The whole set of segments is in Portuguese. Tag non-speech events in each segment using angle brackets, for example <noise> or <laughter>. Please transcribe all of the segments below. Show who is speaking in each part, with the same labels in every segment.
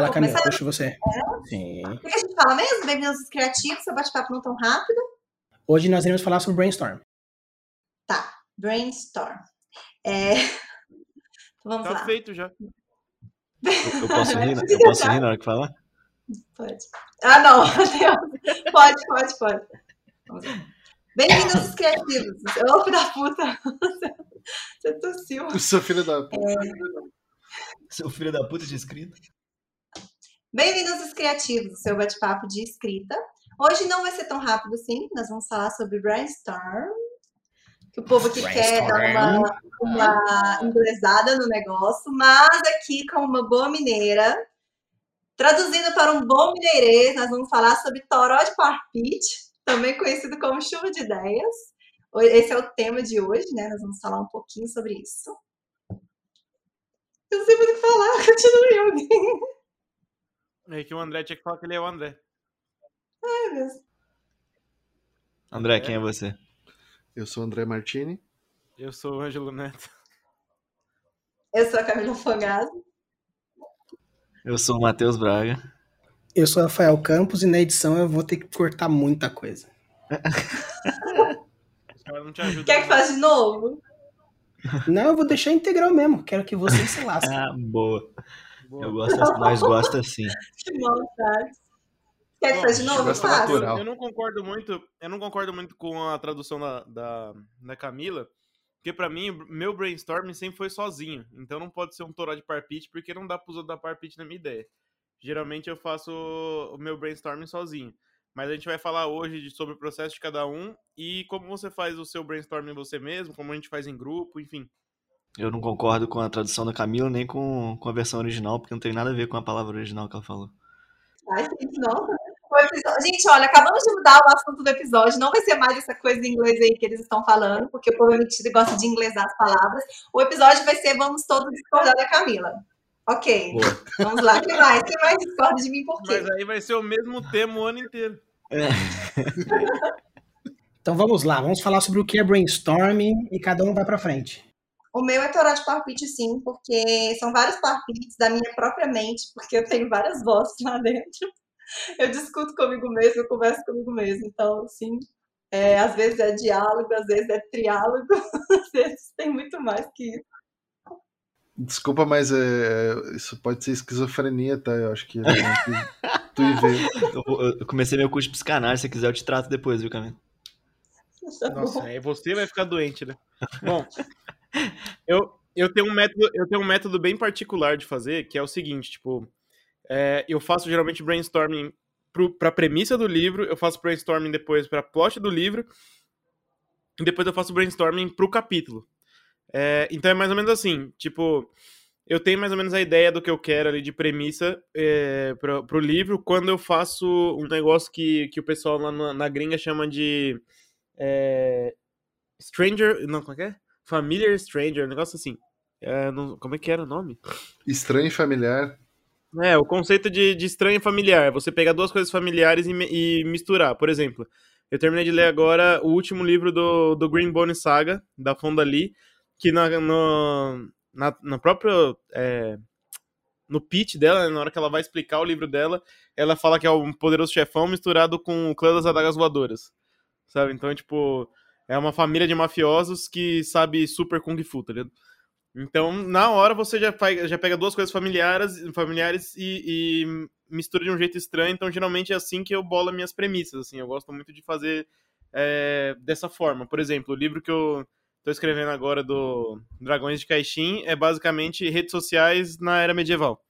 Speaker 1: Vai lá, Camila, puxa você. É? Sim.
Speaker 2: O que a gente fala mesmo? Bem-vindos criativos, seu bate-papo não tão rápido.
Speaker 1: Hoje nós iremos falar sobre brainstorm.
Speaker 2: Tá, brainstorm. É... Então vamos
Speaker 3: tá
Speaker 2: lá.
Speaker 3: feito já.
Speaker 4: Eu, eu posso rir, <laughs> eu posso rir na hora que falar?
Speaker 2: Pode. Ah, não. <laughs> pode, pode, pode. Bem-vindos aos criativos. Ô, filho da puta. Você tossiu.
Speaker 5: O seu filho da puta. É...
Speaker 4: Seu filho da puta de escrita.
Speaker 2: Bem-vindos aos criativos, seu bate-papo de escrita. Hoje não vai ser tão rápido assim, nós vamos falar sobre brainstorm, que o povo aqui quer dar uma, uma inglesada no negócio, mas aqui, como uma boa mineira, traduzindo para um bom mineirês, nós vamos falar sobre toró de parpite, também conhecido como chuva de ideias. Esse é o tema de hoje, né? Nós vamos falar um pouquinho sobre isso. Eu não sei muito o que falar, <laughs> continue alguém.
Speaker 3: É que o André tinha que falar que ele é o André.
Speaker 2: Ai, Deus.
Speaker 4: André, é. quem é você?
Speaker 5: Eu sou o André Martini.
Speaker 3: Eu sou o Ângelo Neto.
Speaker 2: Eu sou a Camila Fogado.
Speaker 4: Eu sou o Matheus Braga.
Speaker 1: Eu sou o Rafael Campos e na edição eu vou ter que cortar muita coisa.
Speaker 3: não te ajuda,
Speaker 2: Quer que faça de novo?
Speaker 1: Não, eu vou deixar integral mesmo. Quero que você se lasque. <laughs>
Speaker 4: ah, boa. Boa. Eu gosto, nós gosta assim. <laughs>
Speaker 2: Que vontade. Quer que faça de novo?
Speaker 3: Eu, eu não concordo muito. Eu não concordo muito com a tradução da, da, da Camila. Porque para mim, meu brainstorming sempre foi sozinho. Então não pode ser um toró de parpite, porque não dá para usar da parpite na minha ideia. Geralmente eu faço o meu brainstorming sozinho. Mas a gente vai falar hoje sobre o processo de cada um e como você faz o seu brainstorming você mesmo, como a gente faz em grupo, enfim.
Speaker 4: Eu não concordo com a tradução da Camila nem com, com a versão original, porque não tem nada a ver com a palavra original que ela falou.
Speaker 2: Ai, gente, nossa. Gente, olha, acabamos de mudar o assunto do episódio. Não vai ser mais essa coisa em inglês aí que eles estão falando, porque o povo é gosta de inglesar as palavras. O episódio vai ser Vamos Todos Discordar da Camila. Ok. Boa. Vamos lá. Quem mais? Quem mais discorda de mim por quê?
Speaker 3: Mas aí vai ser o mesmo tema o ano inteiro. É. <laughs>
Speaker 1: então vamos lá. Vamos falar sobre o que é brainstorming e cada um vai para frente.
Speaker 2: O meu é toró de palpite, sim, porque são vários palpites da minha própria mente, porque eu tenho várias vozes lá dentro eu discuto comigo mesmo, eu converso comigo mesmo. Então, sim, é, às vezes é diálogo, às vezes é triálogo, <laughs> às vezes tem muito mais que isso.
Speaker 5: Desculpa, mas é, isso pode ser esquizofrenia, tá? Eu acho que tu e ver. <laughs>
Speaker 4: Eu, eu comecei meu curso de psicanálise, se quiser eu te trato depois, viu, Camila?
Speaker 3: Tá Nossa, aí você vai ficar doente, né? Bom, eu, eu, tenho um método, eu tenho um método bem particular de fazer, que é o seguinte, tipo, é, eu faço geralmente brainstorming para premissa do livro, eu faço brainstorming depois para plot do livro, e depois eu faço brainstorming para o capítulo. É, então é mais ou menos assim, tipo, eu tenho mais ou menos a ideia do que eu quero ali de premissa é, para o livro, quando eu faço um negócio que, que o pessoal lá na, na gringa chama de é, Stranger, não, como é que é? Familiar Stranger, um negócio assim. É, não, como é que era o nome?
Speaker 5: Estranho e familiar.
Speaker 3: É, o conceito de, de estranho familiar. É você pegar duas coisas familiares e, e, misturar. Por exemplo, eu terminei de ler agora o último livro do, do Green Bone Saga, da Fonda Lee, que na, no, na, na própria. É, no pitch dela, né, na hora que ela vai explicar o livro dela, ela fala que é um poderoso chefão misturado com o clã das adagas voadoras. Sabe? Então, tipo, é uma família de mafiosos que sabe super Kung Fu, tá ligado? Então, na hora você já, faz, já pega duas coisas familiares, familiares e, e, mistura de um jeito estranho. Então, geralmente é assim que eu bolo minhas premissas. Assim, eu gosto muito de fazer é, dessa forma. Por exemplo, o livro que eu estou escrevendo agora do Dragões de Caixin é basicamente redes sociais na era medieval.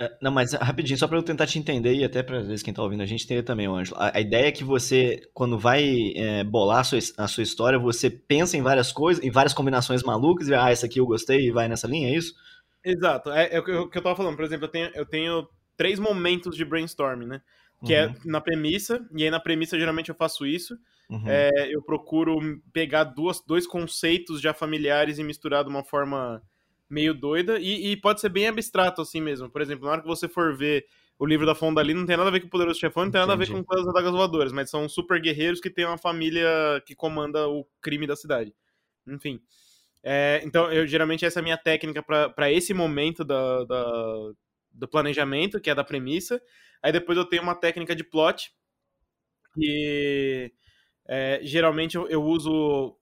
Speaker 4: É, não, mas rapidinho, só para eu tentar te entender e até para quem está ouvindo a gente entender também, Ângelo. A, a, ideia é que você, quando vai é, bolar a sua, a sua história, você pensa em várias coisas, em várias combinações malucas, e ah, essa aqui eu gostei e vai nessa linha, é isso?
Speaker 3: Exato, é, é o que eu estava falando. Por exemplo, eu tenho, eu tenho três momentos de brainstorming, né? Que é uhum. é na premissa, e aí na premissa geralmente eu faço isso. Uhum. É, eu procuro pegar duas, dois conceitos já familiares e misturar de uma forma meio doida e, e, pode ser bem abstrato assim mesmo. Por exemplo, na hora que você for ver o livro da Fonda ali, não tem nada a ver com o Poderoso Chefão, não tem nada Entendi. a ver com as adagas voadoras, mas são super guerreiros que têm uma família que comanda o crime da cidade. Enfim. É, então, eu geralmente essa é a minha técnica para esse momento da, da, do planejamento, que é da premissa. Aí depois eu tenho uma técnica de plot, que é, geralmente eu, eu uso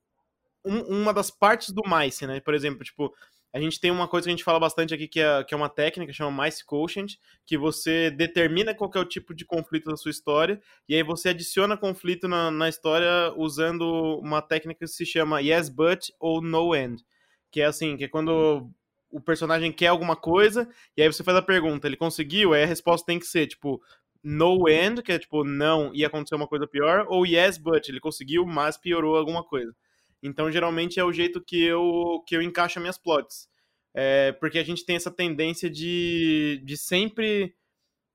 Speaker 3: um, uma das partes do mice, né? Por exemplo, tipo, a gente tem uma coisa que a gente fala bastante aqui, que é, que é uma técnica, chama Mice Quotient, que você determina qual é o tipo de conflito da sua história, e aí você adiciona conflito na, na história usando uma técnica que se chama Yes But ou No End. Que é assim, que é quando o personagem quer alguma coisa, e aí você faz a pergunta, ele conseguiu? Aí a resposta tem que ser, tipo, no end, que é tipo, não, ia acontecer uma coisa pior, ou yes, but, ele conseguiu, mas piorou alguma coisa. Então, geralmente é o jeito que eu, que eu encaixo minhas plots. É, porque a gente tem essa tendência de, de sempre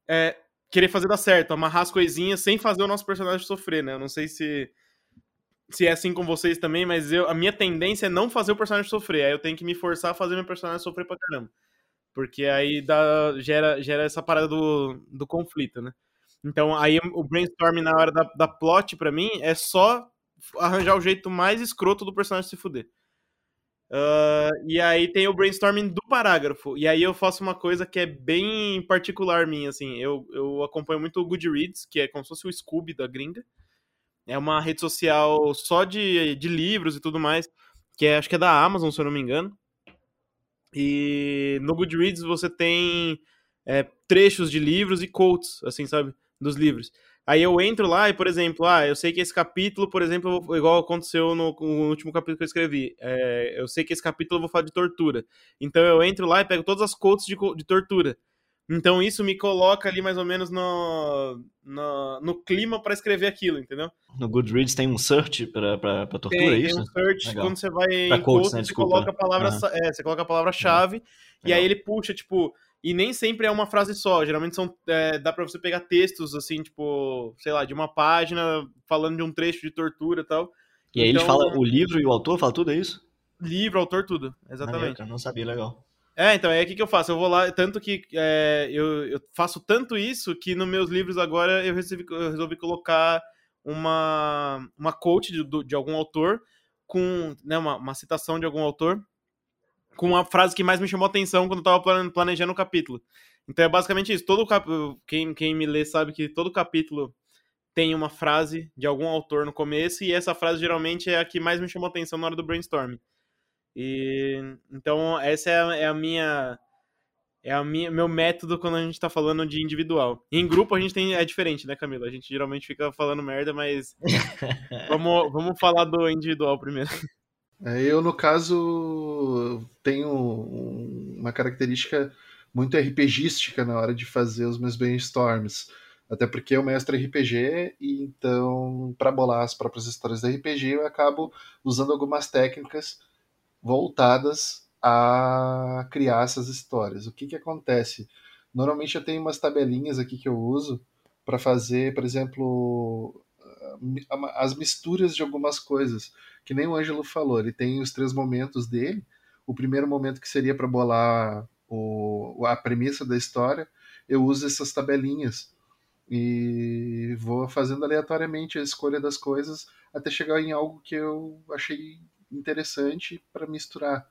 Speaker 3: é, querer fazer dar certo, amarrar as coisinhas sem fazer o nosso personagem sofrer, né? Eu não sei se, se é assim com vocês também, mas eu, a minha tendência é não fazer o personagem sofrer. Aí eu tenho que me forçar a fazer meu personagem sofrer pra caramba. Porque aí dá, gera, gera essa parada do, do conflito, né? Então aí o brainstorming na hora da, da plot, para mim, é só arranjar o jeito mais escroto do personagem se fuder. Uh, e aí tem o brainstorming do parágrafo. E aí eu faço uma coisa que é bem particular minha, assim. Eu, eu acompanho muito o Goodreads, que é como se fosse o Scooby da gringa. É uma rede social só de, de livros e tudo mais, que é, acho que é da Amazon, se eu não me engano. E no Goodreads você tem é, trechos de livros e quotes, assim, sabe? Dos livros. Aí eu entro lá e, por exemplo, ah, eu sei que esse capítulo, por exemplo, igual aconteceu no, no último capítulo que eu escrevi, é, eu sei que esse capítulo eu vou falar de tortura. Então eu entro lá e pego todas as quotes de, de tortura. Então isso me coloca ali mais ou menos no, no, no clima para escrever aquilo, entendeu?
Speaker 4: No Goodreads tem um search para tortura, tem, é isso?
Speaker 3: Tem um search Legal. quando você vai pra em quotes, né? você coloca a palavra, uhum. é, você coloca a palavra-chave uhum. e aí ele puxa, tipo, e nem sempre é uma frase só, geralmente são é, dá para você pegar textos assim, tipo, sei lá, de uma página falando de um trecho de tortura e tal.
Speaker 4: E aí então, ele fala o livro e o autor, fala tudo é isso?
Speaker 3: Livro, autor, tudo, exatamente.
Speaker 4: eu não sabia, legal.
Speaker 3: É, então, é o que, que eu faço? Eu vou lá, tanto que é, eu, eu, faço tanto isso que nos meus livros agora eu resolvi, eu resolvi colocar uma, uma quote de, de algum autor, com né, uma, uma citação de algum autor, com a frase que mais me chamou a atenção quando eu estava planejando o capítulo. Então é basicamente isso. Todo cap... quem, quem me lê sabe que todo capítulo tem uma frase de algum autor no começo, e essa frase geralmente é a que mais me chamou a atenção na hora do brainstorming. E então essa é a, é a minha é a minha meu método quando a gente tá falando de individual. Em grupo a gente tem é diferente, né, Camila? A gente geralmente fica falando merda, mas <laughs> vamos vamos falar do individual primeiro.
Speaker 5: Eu no caso tenho uma característica muito RPGística na hora de fazer os meus brainstorms. Até porque eu mestre RPG e então para bolar as próprias histórias da RPG eu acabo usando algumas técnicas voltadas a criar essas histórias. O que, que acontece? Normalmente eu tenho umas tabelinhas aqui que eu uso para fazer, por exemplo, as misturas de algumas coisas. Que nem o Ângelo falou, ele tem os três momentos dele. O primeiro momento que seria para bolar o, a premissa da história, eu uso essas tabelinhas e vou fazendo aleatoriamente a escolha das coisas até chegar em algo que eu achei interessante para misturar.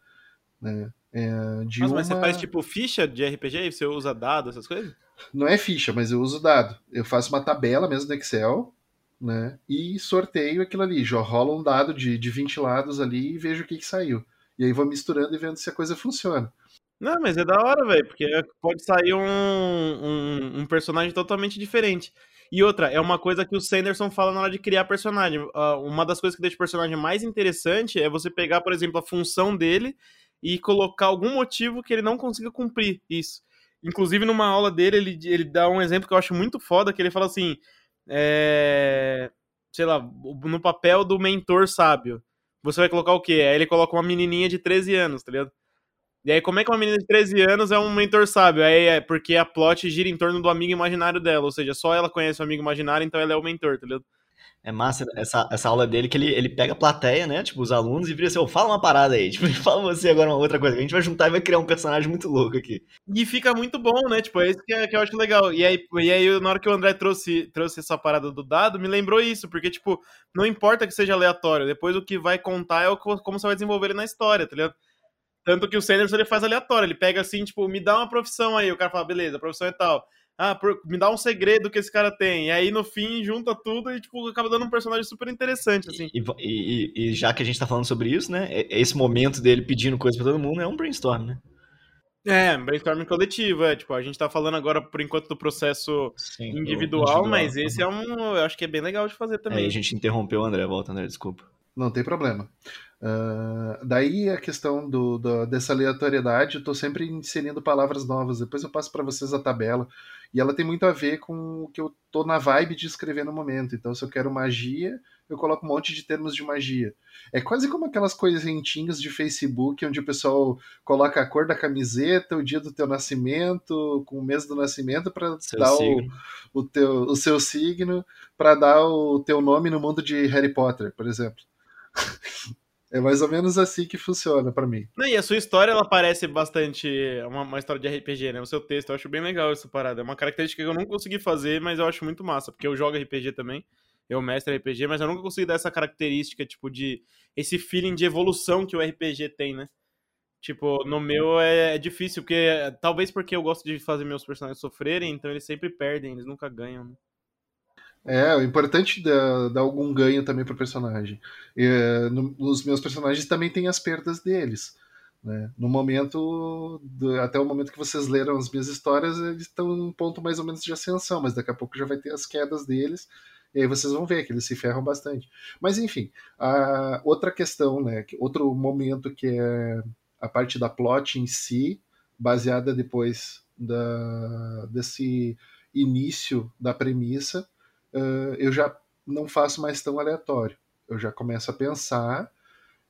Speaker 5: Né? É, de
Speaker 3: mas,
Speaker 5: uma...
Speaker 3: mas você faz tipo ficha de RPG? Você usa dado, essas coisas?
Speaker 5: Não é ficha, mas eu uso dado. Eu faço uma tabela mesmo no Excel, né? E sorteio aquilo ali. Já rola um dado de, de 20 lados ali e vejo o que, que saiu. E aí vou misturando e vendo se a coisa funciona.
Speaker 3: Não, mas é da hora, velho, porque pode sair um, um, um personagem totalmente diferente. E outra, é uma coisa que o Sanderson fala na hora de criar personagem. Uh, uma das coisas que deixa o personagem mais interessante é você pegar, por exemplo, a função dele e colocar algum motivo que ele não consiga cumprir isso. Inclusive, numa aula dele, ele, ele dá um exemplo que eu acho muito foda, que ele fala assim, é, sei lá, no papel do mentor sábio. Você vai colocar o quê? Aí ele coloca uma menininha de 13 anos, tá ligado? E aí, como é que uma menina de 13 anos é um mentor sábio? Aí é porque a plot gira em torno do amigo imaginário dela, ou seja, só ela conhece o amigo imaginário, então ela é o mentor, tá ligado?
Speaker 4: É massa essa, essa aula dele que ele, ele pega a plateia, né? Tipo, os alunos e vira assim, oh, fala uma parada aí. <laughs> Tipo, fala você agora uma outra coisa. A gente vai juntar e vai criar um personagem muito louco aqui.
Speaker 3: E fica muito bom, né? Tipo, é isso que, é, que eu acho legal. E aí, e aí, na hora que o André trouxe, trouxe essa parada do dado, me lembrou isso. Porque, tipo, não importa que seja aleatório. Depois o que vai contar é o, como você vai desenvolver ele na história, tá ligado? Tanto que o Sanderson ele faz aleatório, ele pega assim, tipo, me dá uma profissão aí, o cara fala, beleza, a profissão é tal. Ah, por, me dá um segredo que esse cara tem. E aí, no fim, junta tudo e, tipo, acaba dando um personagem super interessante, assim.
Speaker 4: E, e, e já que a gente tá falando sobre isso, né? Esse momento dele pedindo coisa pra todo mundo é um brainstorm, né?
Speaker 3: É, brainstorming coletivo, é. Tipo, a gente tá falando agora, por enquanto, do processo Sim, individual, individual, mas esse é um. Eu acho que é bem legal de fazer também.
Speaker 4: É, a gente interrompeu o André, volta, André, desculpa.
Speaker 5: Não tem problema. Uh, daí a questão do, do, dessa aleatoriedade, eu estou sempre inserindo palavras novas. Depois eu passo para vocês a tabela. E ela tem muito a ver com o que eu tô na vibe de escrever no momento. Então, se eu quero magia, eu coloco um monte de termos de magia. É quase como aquelas correntinhas de Facebook, onde o pessoal coloca a cor da camiseta, o dia do teu nascimento, com o mês do nascimento, para dar o, o, teu, o seu signo, para dar o teu nome no mundo de Harry Potter, por exemplo. É mais ou menos assim que funciona para mim.
Speaker 3: Não, e a sua história, ela parece bastante uma, uma, história de RPG, né? O seu texto, eu acho bem legal essa parada. É uma característica que eu não consegui fazer, mas eu acho muito massa, porque eu jogo RPG também, eu mestre RPG, mas eu nunca consegui dar essa característica, tipo, de... esse feeling de evolução que o RPG tem, né? Tipo, no meu é, é difícil, porque talvez porque eu gosto de fazer meus personagens sofrerem, então eles sempre perdem, eles nunca ganham, né?
Speaker 5: É, o importante dar, dar algum ganho também pro personagem. E, no, os meus personagens também têm as perdas deles. Né? No momento, do, até o momento que vocês leram as minhas histórias, eles estão num ponto mais ou menos de ascensão, mas daqui a pouco já vai ter as quedas deles, e aí vocês vão ver que eles se ferram bastante. Mas enfim, a outra questão, né, outro momento que é a parte da plot em si, baseada depois da, desse início da premissa, uh, eu já não faço mais tão aleatório. Eu já começo a pensar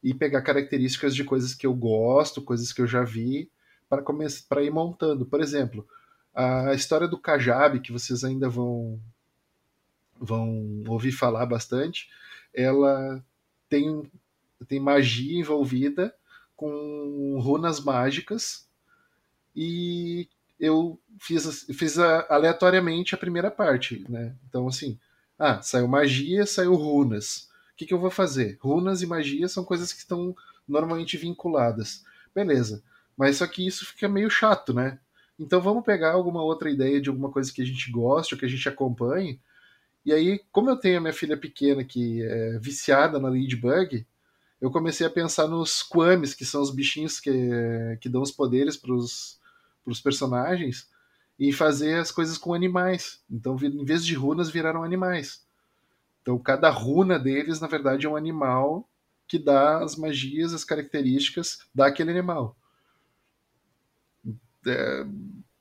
Speaker 5: e pegar características de coisas que eu gosto, coisas que eu já vi, para para ir montando. Por exemplo, a história do Kajabi, que vocês ainda vão vão ouvir falar bastante, ela tem tem magia envolvida com runas mágicas e eu fiz, fiz a, aleatoriamente a primeira parte, né? Então, assim, ah, saiu magia, saiu runas. O que, que eu vou fazer? Runas e magia são coisas que estão normalmente vinculadas. Beleza. Mas só que isso fica meio chato, né? Então vamos pegar alguma outra ideia de alguma coisa que a gente goste ou que a gente acompanhe. E aí, como eu tenho a minha filha pequena que é viciada na Ladybug, eu comecei a pensar nos Quames, que são os bichinhos que, que dão os poderes para os os personagens e fazer as coisas com animais. Então, em vez de runas, viraram animais. Então, cada runa deles, na verdade, é um animal que dá as magias, as características daquele animal. É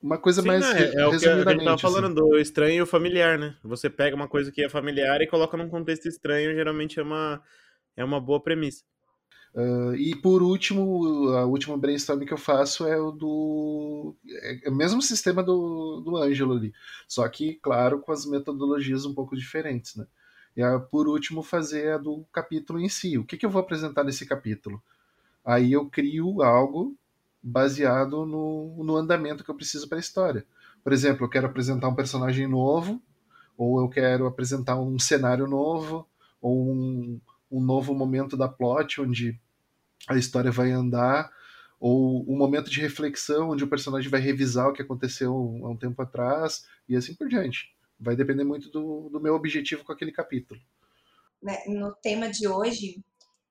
Speaker 5: uma coisa Sim, mais.
Speaker 3: Né? É o que a gente estava falando assim. do estranho e o familiar, né? Você pega uma coisa que é familiar e coloca num contexto estranho, geralmente é uma, é uma boa premissa.
Speaker 5: Uh, e por último, a última brainstorm que eu faço é o do. É o mesmo sistema do, do Ângelo ali. Só que, claro, com as metodologias um pouco diferentes, né? E a, por último, fazer a do capítulo em si. O que, que eu vou apresentar nesse capítulo? Aí eu crio algo baseado no, no andamento que eu preciso para a história. Por exemplo, eu quero apresentar um personagem novo, ou eu quero apresentar um cenário novo, ou um, um novo momento da plot onde a história vai andar, ou um momento de reflexão onde o personagem vai revisar o que aconteceu há um tempo atrás, e assim por diante. Vai depender muito do, do meu objetivo com aquele capítulo.
Speaker 2: Né, no tema de hoje,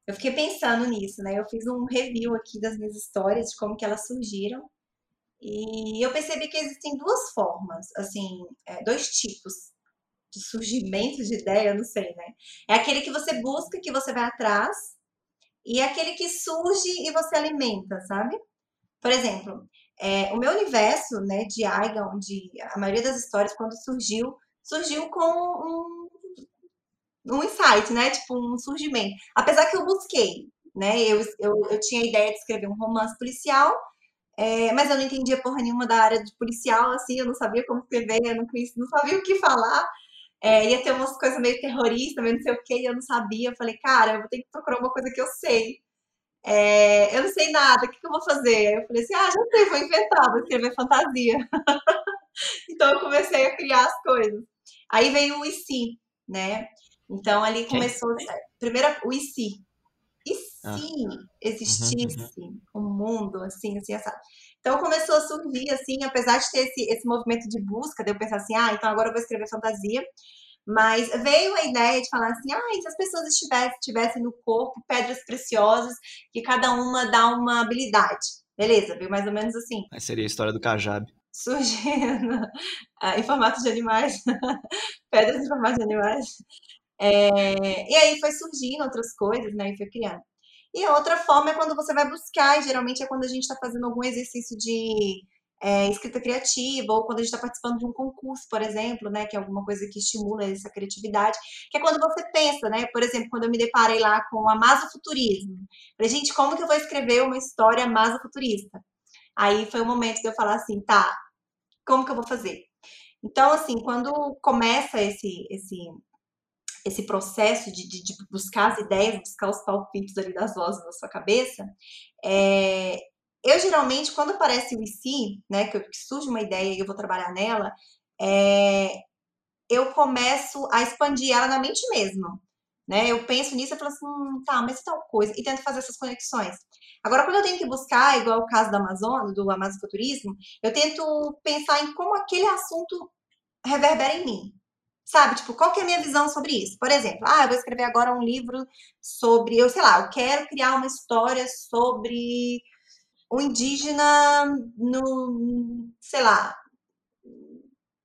Speaker 2: eu fiquei pensando nisso, né? Eu fiz um review aqui das minhas histórias, de como que elas surgiram, e eu percebi que existem duas formas, assim, é, dois tipos de surgimento de ideia, não sei, né? É aquele que você busca, que você vai atrás, e é aquele que surge e você alimenta, sabe? Por exemplo, é, o meu universo, né, de Aiga, onde a maioria das histórias, quando surgiu, surgiu com um, um insight, né? Tipo, um surgimento. Apesar que eu busquei, né? Eu, eu, eu tinha a ideia de escrever um romance policial, é, mas eu não entendia porra nenhuma da área de policial, assim, eu não sabia como escrever, eu não, não sabia o que falar. É, ia ter umas coisas meio terroristas, meio não sei o que, eu não sabia. Eu falei, cara, eu vou ter que procurar uma coisa que eu sei. É, eu não sei nada, o que, que, eu vou fazer? Eu falei assim, ah, já sei, vou inventar, vou escrever fantasia. <laughs> então eu comecei a criar as coisas. Aí veio o IC, né? Então ali começou, primeiro o IC, E
Speaker 4: Ah.
Speaker 2: se existisse um mundo assim, assim, assado? Então começou a surgir, assim, apesar de ter esse, esse movimento de busca, de eu pensar assim, ah, então agora eu vou escrever fantasia. Mas veio a ideia de falar assim, ah, e se as pessoas estivessem, tivessem no corpo pedras preciosas, que cada uma dá uma habilidade. Beleza, veio mais ou menos assim
Speaker 4: Aí seria a história do Kajabi.
Speaker 2: surgindo <laughs> ah, em formato de animais, <laughs> pedras em formato de animais. É, e aí foi surgindo outras coisas, né? E foi criando. E a outra forma é quando você vai buscar, e geralmente é quando a gente está fazendo algum exercício de é, escrita criativa, ou quando a gente está participando de um concurso, por exemplo, né? Que é alguma coisa que estimula essa criatividade, que é quando você pensa, né? Por exemplo, quando eu me deparei lá com a masofuturismo. Falei, gente, como que eu vou escrever uma história masofuturista? Aí foi o momento de eu falar assim, tá, como que eu vou fazer? Então, assim, quando começa esse, esse, esse processo de, de, de buscar as ideias, buscar os palpites ali das vozes na sua cabeça, é, eu geralmente, quando aparece o IC, né, que, que surge uma ideia e eu vou trabalhar nela, é, eu começo a expandir ela na mente mesmo. Né? Eu penso nisso e falo assim, hum, tá, mas tal coisa, e tento fazer essas conexões. Agora, quando eu tenho que buscar, igual o caso do Amazonas, do Amazofuturismo, eu tento pensar em como aquele assunto reverbera em mim. Sabe, tipo, qual que é a minha visão sobre isso? Por exemplo, ah, eu vou escrever agora um livro sobre, eu sei lá, eu quero criar uma história sobre o indígena no, sei lá,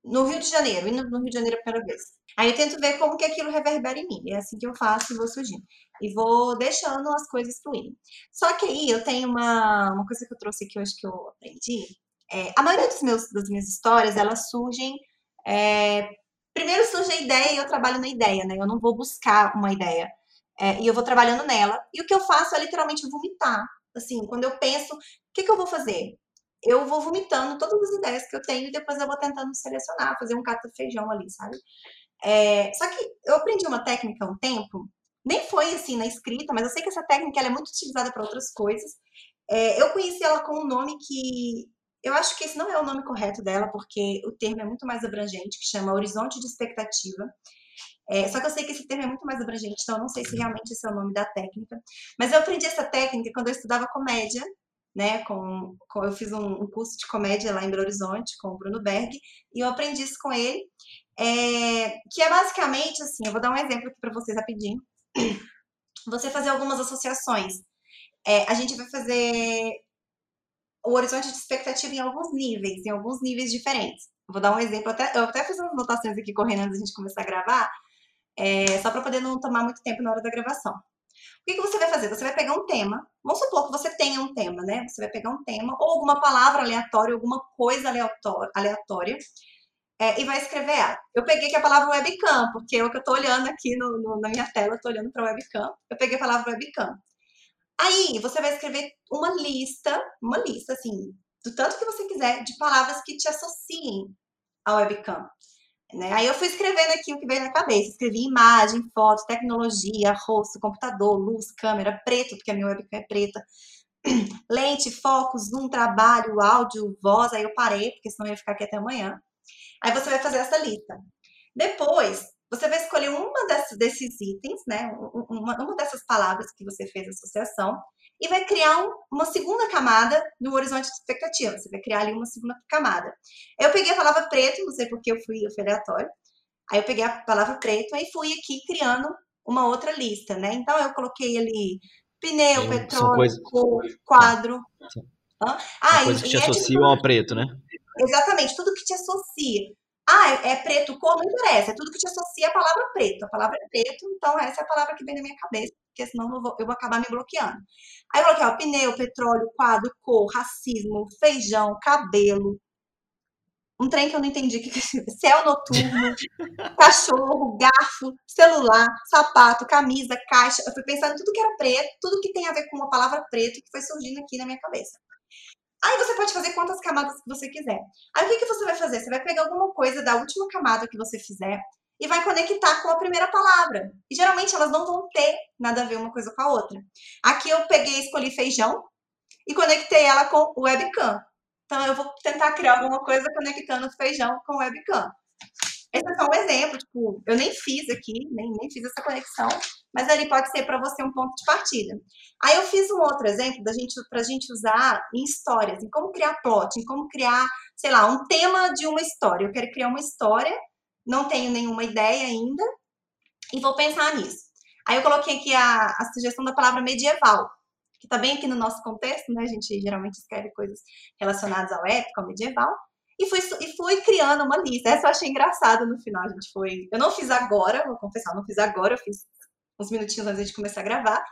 Speaker 2: no Rio de Janeiro, indo no Rio de Janeiro a primeira vez. Aí eu tento ver como que aquilo reverbera em mim. É assim que eu faço e vou surgindo. E vou deixando as coisas fluírem. Só que aí eu tenho uma, uma coisa que eu trouxe aqui hoje que eu aprendi. É, a maioria dos meus, das minhas histórias, elas surgem. é, primeiro surge a ideia e eu trabalho na ideia, né? Eu não vou buscar uma ideia. É, e eu vou trabalhando nela. E o que eu faço é literalmente vomitar. Assim, quando eu penso, o que, que eu vou fazer? Eu vou vomitando todas as ideias que eu tenho e depois eu vou tentando selecionar, fazer um cata feijão ali, sabe? É, só que eu aprendi uma técnica há um tempo, nem foi assim na escrita, mas eu sei que essa técnica é muito utilizada para outras coisas. É, eu conheci ela com um nome que eu acho que esse não é o nome correto dela, porque o termo é muito mais abrangente, que chama horizonte de expectativa. É, só que eu sei que esse termo é muito mais abrangente, então eu não sei se realmente esse é o nome da técnica. Mas eu aprendi essa técnica quando eu estudava comédia, né? Com, com- eu fiz um, um curso de comédia lá em Belo Horizonte com o Bruno Berg, e eu aprendi isso com ele. É, que é basicamente assim, eu vou dar um exemplo aqui para vocês rapidinho. Você fazer algumas associações. É, a gente vai fazer o horizonte de expectativa em alguns níveis, em alguns níveis diferentes. Vou dar um exemplo, até, eu até fiz umas anotações aqui correndo antes da gente começar a gravar, é, só para poder não tomar muito tempo na hora da gravação. O que, que você vai fazer? Você vai pegar um tema, vamos supor que você tenha um tema, né? Você vai pegar um tema, ou alguma palavra aleatória, alguma coisa aleatória, é, e vai escrever ela. Eu peguei aqui a palavra webcam, porque é o que eu tô olhando aqui no, no- na minha tela, tô olhando para webcam. Eu peguei a palavra webcam. Aí você vai escrever uma lista, uma lista assim, do tanto que você quiser, de palavras que te associem ao webcam. Né? Aí eu fui escrevendo aqui o que veio na cabeça. Escrevi imagem, foto, tecnologia, rosto, computador, luz, câmera, preto, porque a minha webcam é preta. <clears throat> Lente, foco, zoom, trabalho, áudio, voz. Aí eu parei, porque senão eu ia ficar aqui até amanhã. Aí você vai fazer essa lista. Depois, você vai escolher uma dessas, desses itens, né? um- um- Uma, uma dessas palavras que você fez associação, e vai criar um- uma segunda camada no horizonte de expectativa. Você vai criar ali uma segunda camada. Eu peguei a palavra preto, não sei porque eu fui, eu fui aleatório. Aí eu peguei a palavra preto e fui aqui criando uma outra lista, né? Então eu coloquei ali pneu,
Speaker 4: São
Speaker 2: petróleo,
Speaker 4: coisas-
Speaker 2: cor, quadro.
Speaker 4: São
Speaker 2: Ah,
Speaker 4: coisas
Speaker 2: e,
Speaker 4: que
Speaker 2: e
Speaker 4: te
Speaker 2: é
Speaker 4: associam ao preto, né?
Speaker 2: Exatamente, tudo que te associa. Ah, é, é preto, cor, não interessa, é tudo que te associa à palavra preto. A palavra é preto, então essa é a palavra que vem na minha cabeça, porque senão eu vou, eu vou acabar me bloqueando. Aí eu coloquei, ó, pneu, petróleo, quadro, cor, racismo, feijão, cabelo. Um trem que eu não entendi, que que é céu noturno, <laughs> cachorro, garfo, celular, sapato, camisa, caixa. Eu fui pensando em tudo que era preto, tudo que tem a ver com a palavra preto que foi surgindo aqui na minha cabeça. Aí você pode fazer quantas camadas que você quiser. Aí o que, que você vai fazer? Você vai pegar alguma coisa da última camada que você fizer e vai conectar com a primeira palavra. E geralmente elas não vão ter nada a ver uma coisa com a outra. Aqui eu peguei, escolhi feijão e conectei ela com webcam. Então eu vou tentar criar alguma coisa conectando feijão com webcam. Esse é só um exemplo, tipo, eu nem fiz aqui, nem, nem fiz essa conexão, mas ali pode ser para você um ponto de partida. Aí eu fiz um outro exemplo da gente para a gente usar em histórias, em como criar plot, em como criar, sei lá, um tema de uma história. Eu quero criar uma história, não tenho nenhuma ideia ainda e vou pensar nisso. Aí eu coloquei aqui a, a sugestão da palavra medieval, que está bem aqui no nosso contexto, né? A gente geralmente escreve coisas relacionadas ao épico, ao medieval. E fui, e fui criando uma lista. Essa eu achei engraçada no final. A gente foi. Eu não fiz agora, vou confessar, não fiz agora, eu fiz uns minutinhos antes de começar a gravar.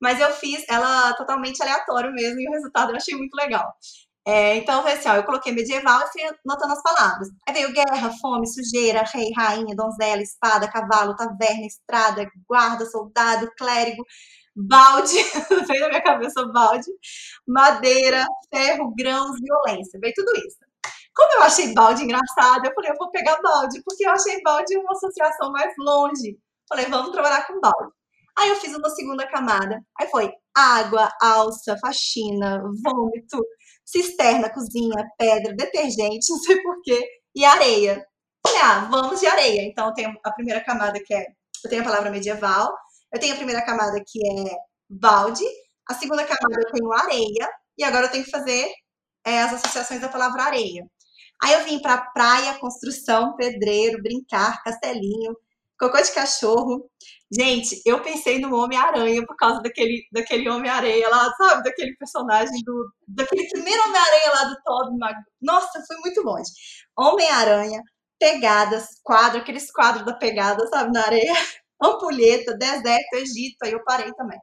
Speaker 2: Mas eu fiz ela totalmente aleatório mesmo, e o resultado eu achei muito legal. É, então, foi assim, ó, eu coloquei medieval e fui anotando as palavras. Aí veio guerra, fome, sujeira, rei, rainha, donzela, espada, cavalo, taverna, estrada, guarda, soldado, clérigo, balde, <laughs> veio na minha cabeça balde, madeira, ferro, grãos, violência, veio tudo isso. Como eu achei balde engraçado, eu falei, eu vou pegar balde, porque eu achei balde uma associação mais longe. Falei, vamos trabalhar com balde. Aí eu fiz uma segunda camada. Aí foi água, alça, faxina, vômito, cisterna, cozinha, pedra, detergente, <laughs> não sei porquê, e areia. Falei, ah, vamos de areia. Então eu tenho a primeira camada que é. Eu tenho a palavra medieval, eu tenho a primeira camada que é balde, a segunda camada eu tenho areia, e agora eu tenho que fazer é, as associações da palavra areia. Aí eu vim para praia, construção, pedreiro, brincar, castelinho, cocô de cachorro. Gente, eu pensei no Homem-Aranha por causa daquele, daquele Homem-Aranha lá, sabe? Daquele personagem do. Daquele primeiro Homem-Aranha lá do Tobey Maguire. Nossa, foi muito longe. Homem-Aranha, pegadas, quadro, aqueles quadros da pegada, sabe? Na areia. <laughs> Ampulheta, deserto, Egito. Aí eu parei também.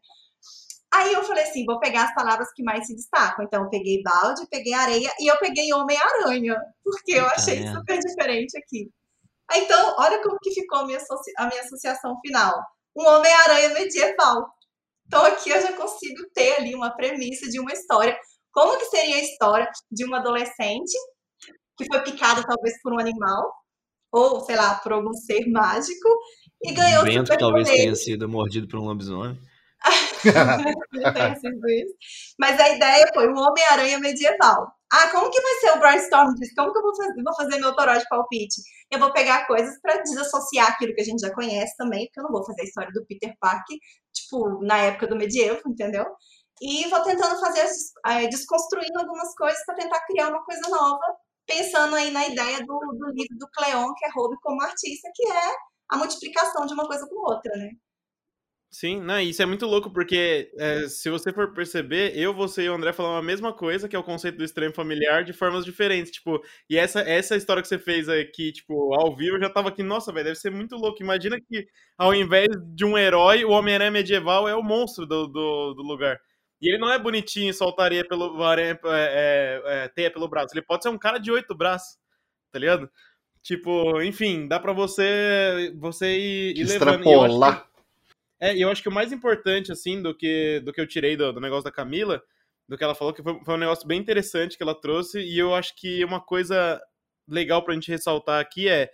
Speaker 2: Aí eu falei assim, vou pegar as palavras que mais se destacam. Então eu peguei balde, peguei areia e eu peguei Homem-Aranha, porque eu achei é. super diferente aqui. Então, olha como que ficou a minha, a minha associação final. Um Homem-Aranha medieval. Então aqui eu já consigo ter ali uma premissa de uma história. Como que seria a história de uma adolescente que foi picada talvez por um animal, ou sei lá, por algum ser mágico, e ganhou
Speaker 4: o vento talvez tenha sido mordido por um lobisomem. <laughs>
Speaker 2: Mas a ideia foi um Homem-Aranha medieval. Ah, como que vai ser o brainstorm disso? Como que eu vou fazer, vou fazer meu toró de palpite? Eu vou pegar coisas para desassociar aquilo que a gente já conhece também, porque eu não vou fazer a história do Peter Parker, tipo, na época do medievo, entendeu? E vou tentando fazer, eh, desconstruindo algumas coisas para tentar criar uma coisa nova, pensando aí na ideia do, do livro do Cleon, que é Hobby como artista, que é a multiplicação de uma coisa com outra, né?
Speaker 3: Sim, não, isso é muito louco, porque é, se você for perceber, eu, você e o André falamos a mesma coisa, que é o conceito do estranho familiar, de formas diferentes, tipo, e essa, essa história que você fez aqui, tipo, ao vivo, eu já tava aqui, nossa, velho, deve ser muito louco, imagina que ao invés de um herói, o Homem-Aranha medieval é o monstro do, do, do, lugar. E ele não é bonitinho e soltaria pelo, aranha, é, é, é, teia pelo braço, ele pode ser um cara de oito braços, tá ligado? Tipo, enfim, dá pra você, você ir, ir levando.
Speaker 5: Extrapolar.
Speaker 3: É, eu acho que o mais importante, assim, do que, do que eu tirei do, do negócio da Camila, do que ela falou, que foi, foi, um negócio bem interessante que ela trouxe, e eu acho que uma coisa legal pra gente ressaltar aqui é,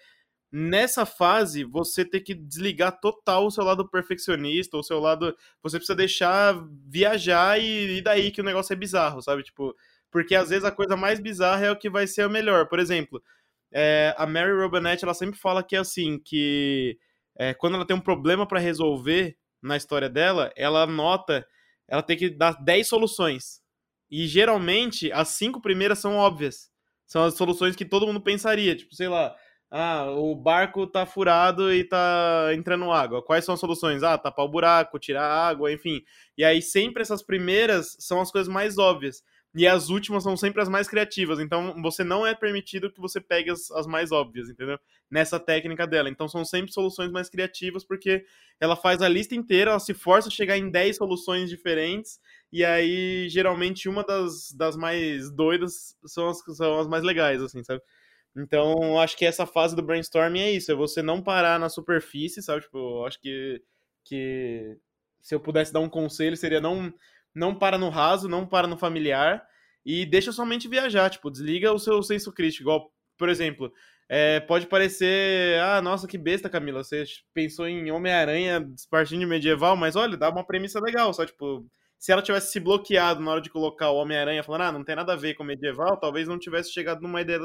Speaker 3: nessa fase, você ter que desligar total o seu lado perfeccionista, o seu lado, você precisa deixar viajar e, e daí que o negócio é bizarro, sabe? Tipo, porque às vezes a coisa mais bizarra é o que vai ser a melhor. Por exemplo, é, a Mary Robinette, ela sempre fala que é assim, que é, quando ela tem um problema para resolver na história dela, ela nota, ela tem que dar 10 soluções. E geralmente as cinco primeiras são óbvias. São as soluções que todo mundo pensaria. Tipo, sei lá, ah, o barco tá furado e tá entrando água. Quais são as soluções? Ah, tapar o buraco, tirar água, enfim. E aí sempre essas primeiras são as coisas mais óbvias. E as últimas são sempre as mais criativas. Então você não é permitido que você pegue as, as mais óbvias, entendeu? Nessa técnica dela. Então são sempre soluções mais criativas, porque ela faz a lista inteira, ela se força a chegar em 10 soluções diferentes. E aí, geralmente, uma das, das mais doidas são as, são as mais legais, assim, sabe? Então, acho que essa fase do brainstorming é isso, é você não parar na superfície, sabe? Tipo, acho que, que se eu pudesse dar um conselho, seria não não para no raso, não para no familiar e deixa somente viajar, tipo, desliga o seu senso crítico, igual, por exemplo, é, pode parecer, ah, nossa, que besta, Camila, você pensou em Homem-Aranha partindo de medieval, mas olha, dá uma premissa legal, só, tipo, se ela tivesse se bloqueado na hora de colocar o Homem-Aranha, falando, ah, não tem nada a ver com medieval, talvez não tivesse chegado numa ideia,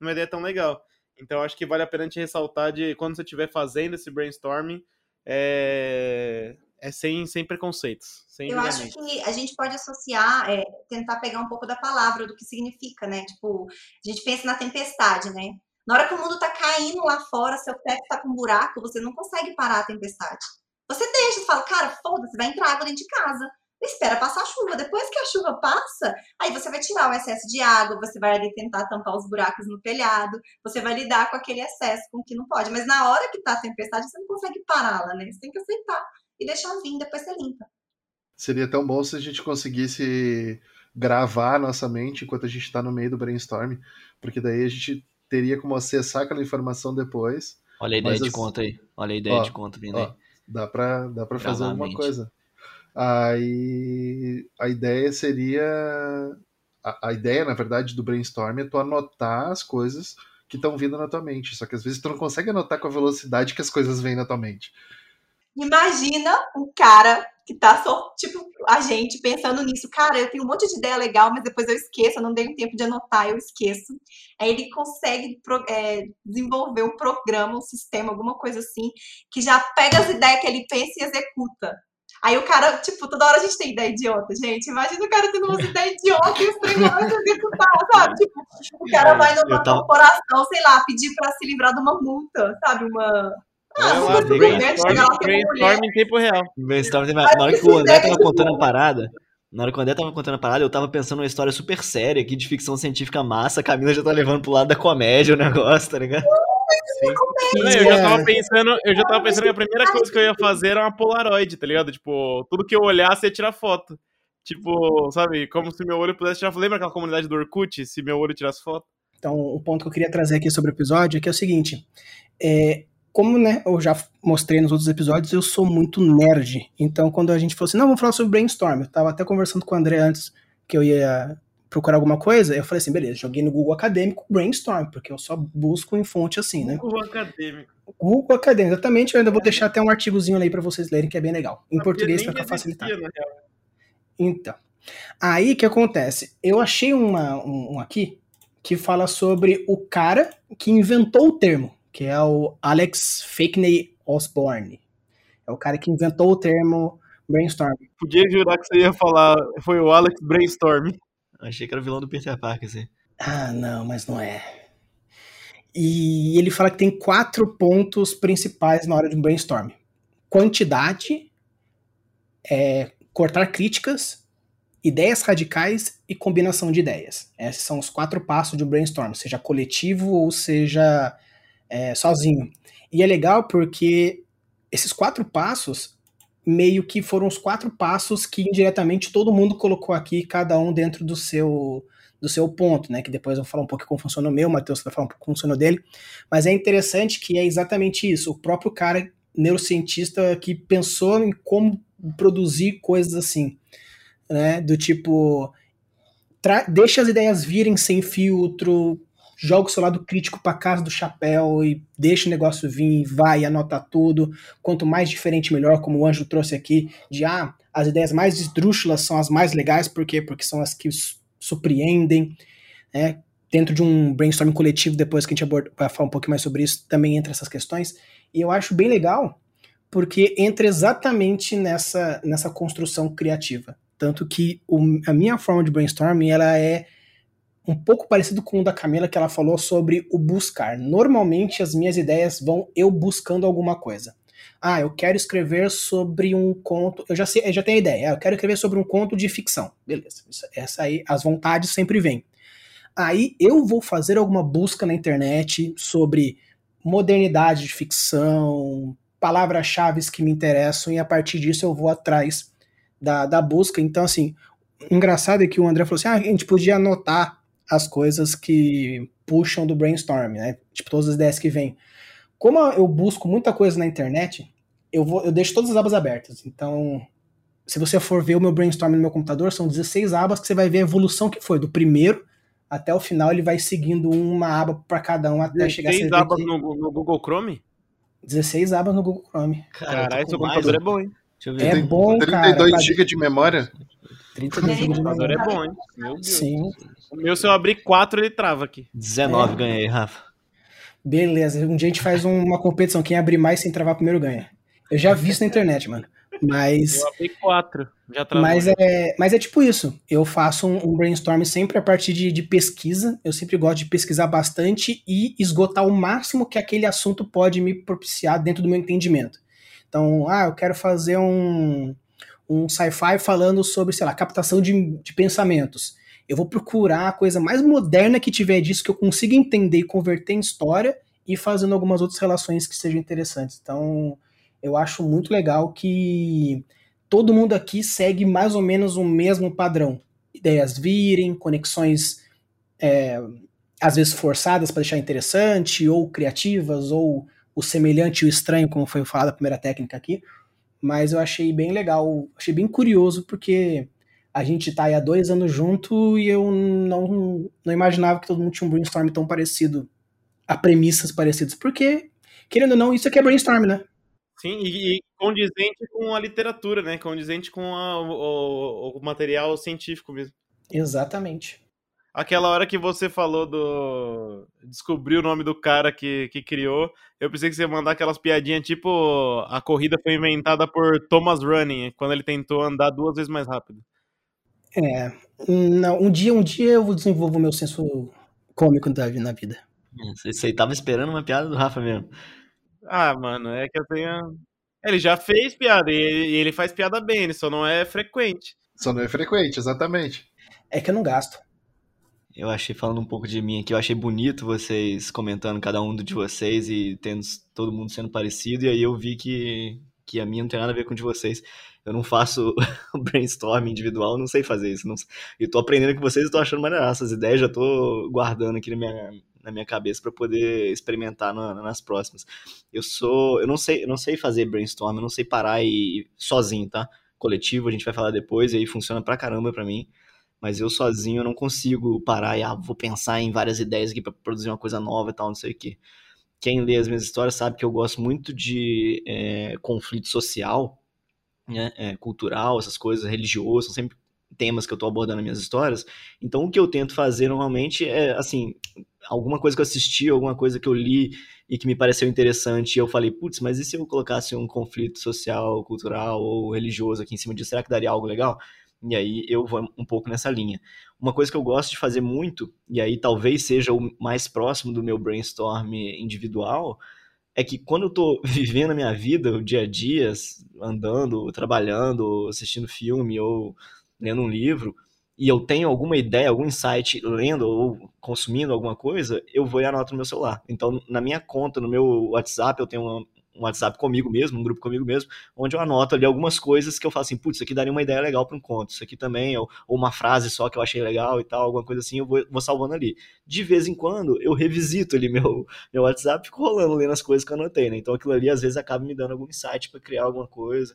Speaker 3: numa ideia tão legal. Então acho que vale a pena te ressaltar de quando você estiver fazendo esse brainstorming, é, é sem, sem preconceitos. Sem
Speaker 2: Eu acho que a gente pode associar, é, tentar pegar um pouco da palavra, do que significa, né? Tipo, a gente pensa na tempestade, né? Na hora que o mundo tá caindo lá fora, seu teto tá com um buraco, você não consegue parar a tempestade. Você deixa, você fala, cara, foda-se, vai entrar água dentro de casa. Espera passar a chuva. Depois que a chuva passa, aí você vai tirar o excesso de água, você vai ali tentar tampar os buracos no telhado, você vai lidar com aquele excesso com que não pode. Mas na hora que tá a tempestade, você não consegue pará-la, né? Você tem que aceitar e deixar vir, depois você limpa.
Speaker 5: Seria tão bom se a gente conseguisse gravar a nossa mente enquanto a gente está no meio do brainstorm, porque daí a gente teria como acessar aquela informação depois.
Speaker 4: Olha a ideia
Speaker 5: Mas
Speaker 4: de conta aí. Olha a ideia
Speaker 5: Ó,
Speaker 4: de conta vindo
Speaker 5: ó,
Speaker 4: aí.
Speaker 5: Dá pra, dá pra fazer
Speaker 4: Gravar
Speaker 5: alguma
Speaker 4: mente.
Speaker 5: coisa. Aí a ideia seria. A, a ideia, na verdade, do brainstorm é tu anotar as coisas que estão vindo na tua mente. Só que às vezes tu não consegue anotar com a velocidade que as coisas vêm na tua mente.
Speaker 2: Imagina um cara que tá só, tipo, a gente pensando nisso. Cara, eu tenho um monte de ideia legal, mas depois eu esqueço, eu não tenho tempo de anotar, eu esqueço. Aí ele consegue é, desenvolver um programa, um sistema, alguma coisa assim, que já pega as ideias que ele pensa e executa. Aí o cara, tipo, toda hora a gente tem ideia idiota, gente. Imagina o cara tendo umas <laughs> ideias idiotas e os trem na hora de executar, sabe? Tipo, o cara vai numa
Speaker 4: tava-
Speaker 2: corporação, sei lá, pedir pra se livrar de uma multa, sabe? Uma. Ah,
Speaker 3: É
Speaker 2: uma
Speaker 3: brainstorm,
Speaker 2: uma
Speaker 3: brainstorm em tempo real.
Speaker 4: Brainstorm tem-
Speaker 2: Mas
Speaker 4: Na hora que o André tava
Speaker 2: é
Speaker 4: contando a parada, na hora que o André tava contando a parada, eu tava pensando numa história super séria aqui de ficção científica massa. A Camila já tá levando pro lado da comédia o negócio, tá ligado?
Speaker 3: Não, eu já tava pensando, eu já tava pensando que a primeira coisa que eu ia fazer era uma Polaroid, tá ligado? Tipo, tudo que eu olhasse ia tirar foto. Tipo, sabe, como se meu olho pudesse tirar foto. Lembra aquela comunidade do Orkut? Se meu olho tirasse foto?
Speaker 1: Então, o ponto que eu queria trazer aqui sobre o episódio é que é o seguinte: é, como né, eu já mostrei nos outros episódios, eu sou muito nerd. Então, quando a gente falou assim, não, vamos falar sobre brainstorm, eu tava até conversando com o André antes que eu ia procurar alguma coisa, eu falei assim, beleza, joguei no Google Acadêmico brainstorm, porque eu só busco em fonte assim, né?
Speaker 3: Google acadêmico.
Speaker 1: Google Acadêmico, exatamente, eu ainda vou deixar até um artigozinho aí pra vocês lerem, que é bem legal. Em português,
Speaker 3: que
Speaker 1: facilitar. Então, aí que acontece? Eu achei uma, um, um aqui que fala sobre o cara que inventou o termo, que é o Alex Fakney Osborne. É o cara que inventou o termo brainstorm.
Speaker 3: Podia jurar que você ia falar, foi o Alex Brainstorm.
Speaker 4: Achei que era o vilão do Peter Parker, assim.
Speaker 1: Ah, não, mas não é. E ele fala que tem quatro pontos principais na hora de um brainstorm: quantidade, é, cortar críticas, ideias radicais e combinação de ideias. Esses são os quatro passos de um brainstorm, seja coletivo ou seja é, sozinho. E é legal porque esses quatro passos meio que foram os quatro passos que indiretamente todo mundo colocou aqui, cada um dentro do seu do seu ponto, né? Que depois eu vou falar um pouco como funciona o meu, o Matheus vai falar um pouco como funciona o dele. Mas é interessante que é exatamente isso. O próprio cara neurocientista que pensou em como produzir coisas assim, né? Do tipo, deixa as ideias virem sem filtro, joga o seu lado crítico para casa do chapéu e deixa o negócio vir, vai, anota tudo. Quanto mais diferente, melhor, como o Anjo trouxe aqui, de ah, as ideias mais esdrúxulas são as mais legais, por quê? Porque são as que surpreendem, né? Dentro de um brainstorming coletivo, depois que a gente aborda, vai falar um pouquinho mais sobre isso, também entra essas questões. E eu acho bem legal, porque entra exatamente nessa, nessa construção criativa. Tanto que o, a minha forma de brainstorming, ela é um pouco parecido com o da Camila, que ela falou sobre o buscar. Normalmente as minhas ideias vão eu buscando alguma coisa. Ah, eu quero escrever sobre um conto. Eu já sei, eu já tenho a ideia. Eu quero escrever sobre um conto de ficção. Beleza. Essa aí, as vontades sempre vêm. Aí eu vou fazer alguma busca na internet sobre modernidade de ficção, palavras-chave que me interessam, e a partir disso eu vou atrás da, da busca. Então, assim, engraçado é que o André falou assim: ah, a gente podia anotar as coisas que puxam do brainstorm, né? Tipo, todas as ideias que vêm. Como eu busco muita coisa na internet, eu, vou, eu deixo todas as abas abertas. Então, se você for ver o meu brainstorm no meu computador, são 16 abas que você vai ver a evolução que foi, do primeiro até o final, ele vai seguindo uma aba para cada um até
Speaker 3: 16
Speaker 1: chegar a ser.
Speaker 3: abas no, no, Google Chrome?
Speaker 1: 16 abas no Google Chrome.
Speaker 3: Caralho, seu computador é bom, hein?
Speaker 4: Deixa eu ver.
Speaker 1: É
Speaker 5: Tem
Speaker 1: bom,
Speaker 5: 32
Speaker 1: cara.
Speaker 5: GB de memória?
Speaker 1: 32
Speaker 2: Sim.
Speaker 1: GB de
Speaker 3: computador é
Speaker 1: memória.
Speaker 3: bom, hein? Meu Deus.
Speaker 1: Sim.
Speaker 3: O meu, se eu abrir 4, ele trava aqui.
Speaker 4: 19
Speaker 1: É.
Speaker 4: ganhei, Rafa.
Speaker 1: Beleza, um dia a gente faz uma competição. Quem abrir mais sem travar primeiro ganha. Eu já vi isso na internet, mano. Mas.
Speaker 3: Eu abri quatro. Já travou.
Speaker 1: Mas é, mas é tipo isso. Eu faço um, um brainstorm sempre a partir de, de, pesquisa. Eu sempre gosto de pesquisar bastante e esgotar o máximo que aquele assunto pode me propiciar dentro do meu entendimento. Então, ah, eu quero fazer um, um sci-fi falando sobre, sei lá, captação de, de pensamentos. Eu vou procurar a coisa mais moderna que tiver disso que eu consiga entender e converter em história e fazendo algumas outras relações que sejam interessantes. Então, eu acho muito legal que todo mundo aqui segue mais ou menos o mesmo padrão. Ideias virem, conexões é, às vezes forçadas para deixar interessante, ou criativas, ou o semelhante e o estranho, como foi falado a primeira técnica aqui. Mas eu achei bem legal, achei bem curioso, porque a gente tá aí há dois anos junto e eu não, não imaginava que todo mundo tinha um brainstorm tão parecido, a premissas parecidas. Porque, querendo ou não, isso aqui é brainstorm, né?
Speaker 3: Sim, e, condizente com a literatura, né? Condizente com a, o, o, material científico mesmo.
Speaker 1: Exatamente.
Speaker 3: Aquela hora que você falou do. descobriu o nome do cara que, que criou, eu pensei que você ia mandar aquelas piadinhas tipo. A corrida foi inventada por Thomas Running, quando ele tentou andar duas vezes mais rápido.
Speaker 1: É. Não, um dia, um dia eu desenvolvo meu senso cômico na vida.
Speaker 4: Você, você tava esperando uma piada do Rafa mesmo.
Speaker 3: Ah, mano, é que eu tenho. Ele já fez piada e ele faz piada bem, ele só não é frequente.
Speaker 5: Só não é frequente, exatamente.
Speaker 1: É que eu não gasto.
Speaker 4: Eu achei, falando um pouco de mim aqui, eu achei bonito vocês comentando cada um de vocês e tendo todo mundo sendo parecido, e aí eu vi que, que a minha não tem nada a ver com o de vocês. Eu não faço <laughs> brainstorm individual, não sei fazer isso. Não... E tô aprendendo com vocês e tô achando maneiraço. As ideias já tô guardando aqui na minha, na minha cabeça para poder experimentar na, nas próximas. Eu sou, eu não sei, eu não sei fazer brainstorm, eu não sei parar e sozinho, tá? Coletivo, a gente vai falar depois e aí funciona pra caramba pra mim. Mas eu sozinho não consigo parar e ah, vou pensar em várias ideias aqui para produzir uma coisa nova e tal, não sei o quê. Quem lê as minhas histórias sabe que eu gosto muito de é, conflito social, né, é, cultural, essas coisas, religioso, são sempre temas que eu estou abordando nas minhas histórias. Então, o que eu tento fazer normalmente é, assim, alguma coisa que eu assisti, alguma coisa que eu li e que me pareceu interessante, e eu falei, putz, mas e se eu colocasse um conflito social, cultural ou religioso aqui em cima disso, será que daria algo legal? E aí eu vou um pouco nessa linha. Uma coisa que eu gosto de fazer muito, e aí talvez seja o mais próximo do meu brainstorm individual, é que quando eu tô <laughs> vivendo a minha vida, o dia a dia, andando, trabalhando, assistindo filme ou lendo um livro, e eu tenho alguma ideia, algum insight lendo ou consumindo alguma coisa, eu vou e anoto no meu celular. Então, na minha conta, no meu WhatsApp, eu tenho uma, um WhatsApp comigo mesmo, um grupo comigo mesmo, onde eu anoto ali algumas coisas que eu falo assim, putz, isso aqui daria uma ideia legal para um conto, isso aqui também, ou, ou, uma frase só que eu achei legal e tal, alguma coisa assim, eu vou, vou salvando ali. De vez em quando, eu revisito ali meu, meu WhatsApp, fico rolando lendo as coisas que eu anotei, né? Então aquilo ali às vezes acaba me dando algum insight para criar alguma coisa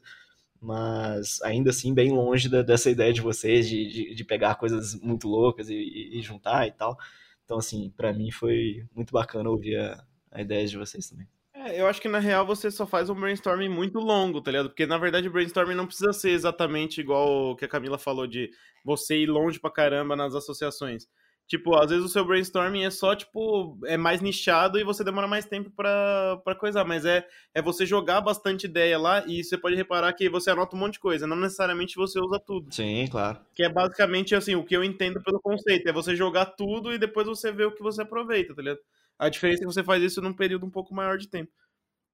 Speaker 4: mas ainda assim bem longe da, dessa ideia de vocês de, de, de, pegar coisas muito loucas e, e, juntar e tal. Então, assim, para mim foi muito bacana ouvir a, a ideia de vocês também.
Speaker 3: É, eu acho que na real você só faz um brainstorming muito longo, tá ligado? Porque na verdade o brainstorming não precisa ser exatamente igual o que a Camila falou de você ir longe pra caramba nas associações. Tipo, às vezes o seu brainstorming é só, tipo, é mais nichado e você demora mais tempo pra, pra coisar, mas é, é você jogar bastante ideia lá e você pode reparar que você anota um monte de coisa, não necessariamente você usa tudo.
Speaker 4: Sim, claro.
Speaker 3: Que é basicamente, assim, o que eu entendo pelo conceito, é você jogar tudo e depois você vê o que você aproveita, tá ligado? A diferença é que você faz isso num período um pouco maior de tempo.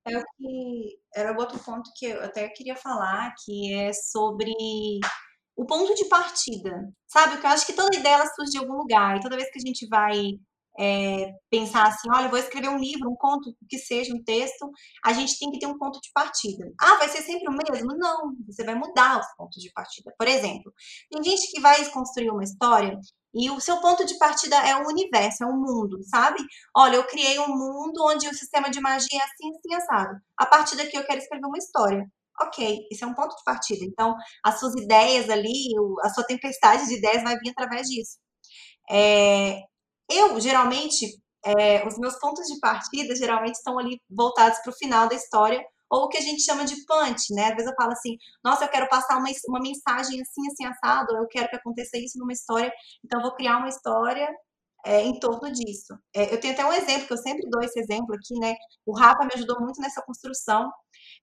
Speaker 2: É o que era outro ponto que eu até queria falar, que é sobre o ponto de partida, sabe? Porque eu acho que toda ideia surge de algum lugar, e toda vez que a gente vai é, pensar assim, olha, vou escrever um livro, um conto, o que seja, um texto, a gente tem que ter um ponto de partida. Ah, vai ser sempre o mesmo? Não, você vai mudar os pontos de partida. Por exemplo, tem gente que vai construir uma história e o seu ponto de partida é o universo, é o mundo, sabe? Olha, eu criei um mundo onde o sistema de magia é assim, assim, assado. A partir daqui eu quero escrever uma história ok, isso é um ponto de partida. Então, as suas ideias ali, a sua tempestade de ideias vai vir através disso. É, eu, geralmente, é, os meus pontos de partida geralmente estão ali voltados para o final da história, ou o que a gente chama de punch, né? Às vezes eu falo assim, nossa, eu quero passar uma, uma mensagem assim, assim, assado, eu quero que aconteça isso numa história, então eu vou criar uma história é, em torno disso. É, eu tenho até um exemplo, que eu sempre dou esse exemplo aqui, né? O Rafa me ajudou muito nessa construção,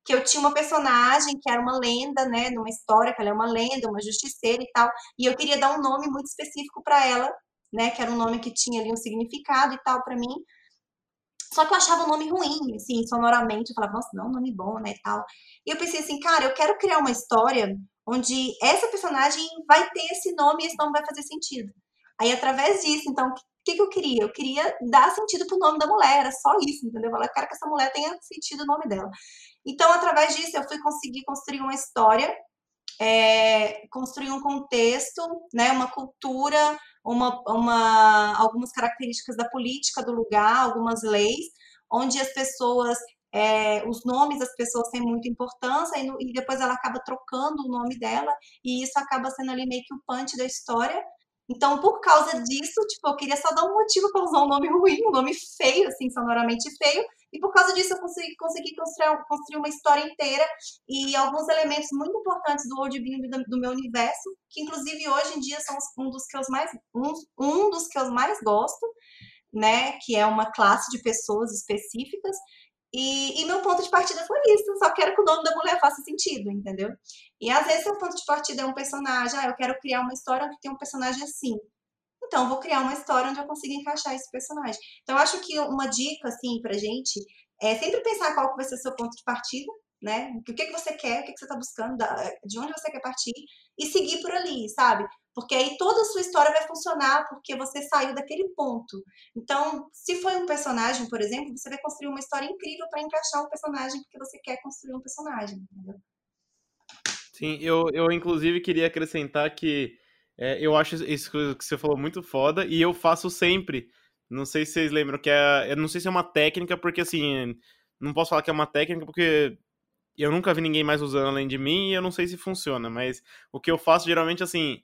Speaker 2: que eu tinha uma personagem que era uma lenda, né? Numa história, que ela é uma lenda, uma justiceira e tal, e eu queria dar um nome muito específico para ela, né? Que era um nome que tinha ali um significado e tal para mim. Só que eu achava o nome ruim, assim, sonoramente. Eu falava, nossa, não, nome bom, né, e tal. E eu pensei assim, cara, eu quero criar uma história onde essa personagem vai ter esse nome e esse nome vai fazer sentido. Aí, através disso, então, o que, que eu queria? Eu queria dar sentido pro nome da mulher, era só isso, entendeu? Eu quero que essa mulher tenha sentido o nome dela. Então, através disso, eu fui conseguir construir uma história, é, construir um contexto, né, uma cultura, uma, uma, algumas características da política do lugar, algumas leis, onde as pessoas é, os nomes das pessoas têm muita importância e, no, e, depois ela acaba trocando o nome dela e isso acaba sendo ali meio que o punch da história então, por causa disso, tipo, eu queria só dar um motivo para usar um nome ruim, um nome feio, assim, sonoramente feio, e por causa disso eu consegui, consegui construir, construir uma história inteira e alguns elementos muito importantes do worldbuilding do, do meu universo, que inclusive hoje em dia são um dos que eu mais, um, um dos que eu mais gosto, né, que é uma classe de pessoas específicas, e, e, meu ponto de partida foi isso. Só quero que o nome da mulher faça sentido, entendeu? E às vezes o ponto de partida é um personagem. Ah, eu quero criar uma história onde tem um personagem assim. Então, vou criar uma história onde eu consiga encaixar esse personagem. Então, acho que uma dica, assim, pra gente é sempre pensar qual vai ser o seu ponto de partida, né? O que, que você quer, o que, que você está buscando, de onde você quer partir, e seguir por ali, sabe? Porque aí toda a sua história vai funcionar porque você saiu daquele ponto. Então, se foi um personagem, por exemplo, você vai construir uma história incrível para encaixar um personagem porque você quer construir um personagem, entendeu?
Speaker 3: Sim, eu, eu inclusive queria acrescentar que é, eu acho isso que você falou muito foda e eu faço sempre. Não sei se vocês lembram que é. Eu não sei se é uma técnica, porque assim. Não posso falar que é uma técnica, porque eu nunca vi ninguém mais usando além de mim e eu não sei se funciona, mas o que eu faço geralmente assim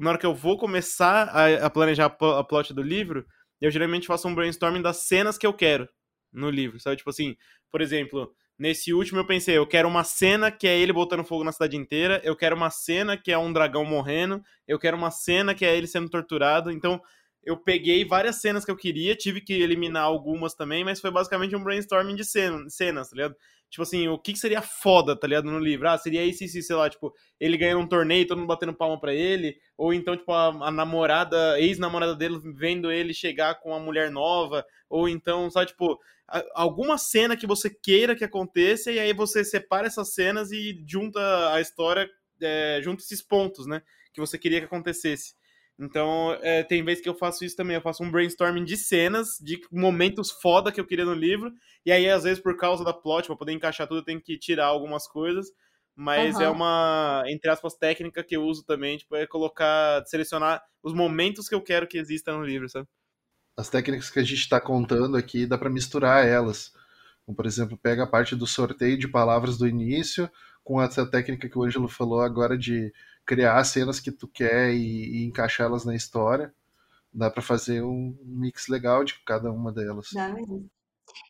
Speaker 3: na hora que eu vou começar a, a planejar a, a plot do livro, eu geralmente faço um brainstorming das cenas que eu quero no livro, sabe? Tipo assim, por exemplo, nesse último eu pensei, eu quero uma cena que é ele botando fogo na cidade inteira, eu quero uma cena que é um dragão morrendo, eu quero uma cena que é ele sendo torturado. Então, eu peguei várias cenas que eu queria, tive que eliminar algumas também, mas foi basicamente um brainstorming de cenas, tá ligado? Tipo assim, o que, seria foda, tá ligado, no livro? Ah, seria isso, isso, sei lá, tipo, ele ganhando um torneio, todo mundo batendo palma pra ele, ou então, tipo, a, a namorada, ex-namorada dele vendo ele chegar com uma mulher nova, ou então, sabe, tipo, a, alguma cena que você queira que aconteça, e aí você separa essas cenas e junta a história, é, junta esses pontos, né, que você queria que acontecesse. Então, é, tem vezes que eu faço isso também. Eu faço um brainstorming de cenas, de momentos foda que eu queria no livro. E aí, às vezes, por causa da plot, pra poder encaixar tudo, eu tenho que tirar algumas coisas. Mas uhum. é uma, entre aspas, técnica que eu uso também, tipo, é colocar, selecionar os momentos que eu quero que exista no livro, sabe?
Speaker 5: As técnicas que a gente está contando aqui, dá para misturar elas. Como, por exemplo, pega a parte do sorteio de palavras do início, com essa técnica que o Ângelo falou agora de criar cenas que tu quer e, e encaixá-las na história. Dá para fazer um mix legal de cada uma delas.
Speaker 2: Dá mesmo.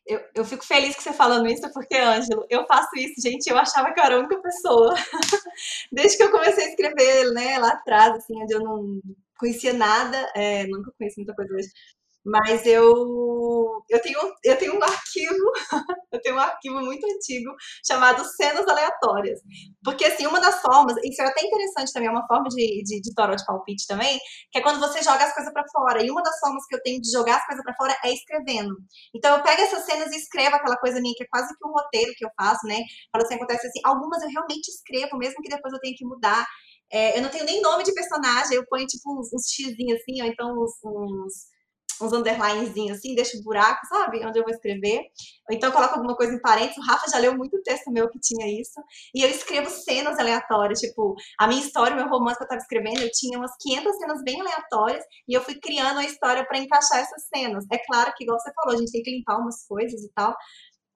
Speaker 2: Eu, eu fico feliz que você falando isso, porque, Ângelo, eu faço isso, gente, eu achava que eu era a única pessoa. <laughs> Desde que eu comecei a escrever, né, lá atrás, assim, onde eu não conhecia nada, é, nunca conheci muita coisa hoje, mas eu, eu, tenho, eu tenho um arquivo, <laughs> eu tenho um arquivo muito antigo chamado cenas aleatórias. Porque, assim, uma das formas, isso é até interessante também, é uma forma de, de, de de palpite também, que é quando você joga as coisas para fora. E uma das formas que eu tenho de jogar as coisas para fora é escrevendo. Então, eu pego essas cenas e escrevo aquela coisa minha, que é quase que um roteiro que eu faço, né? Fala assim, acontece assim, algumas eu realmente escrevo, mesmo que depois eu tenha que mudar. É, eu não tenho nem nome de personagem, eu ponho tipo uns, uns xizinhos assim, ou então uns, uns uns underlinezinhos assim, deixo um buraco, sabe? Onde eu vou escrever. Ou então coloco alguma coisa em parênteses. O Rafa já leu muito texto meu que tinha isso. E eu escrevo cenas aleatórias. Tipo, a minha história, o meu romance que eu tava escrevendo, eu tinha umas 500 cenas bem aleatórias. E eu fui criando a história para encaixar essas cenas. É claro que, igual você falou, a gente tem que limpar umas coisas e tal.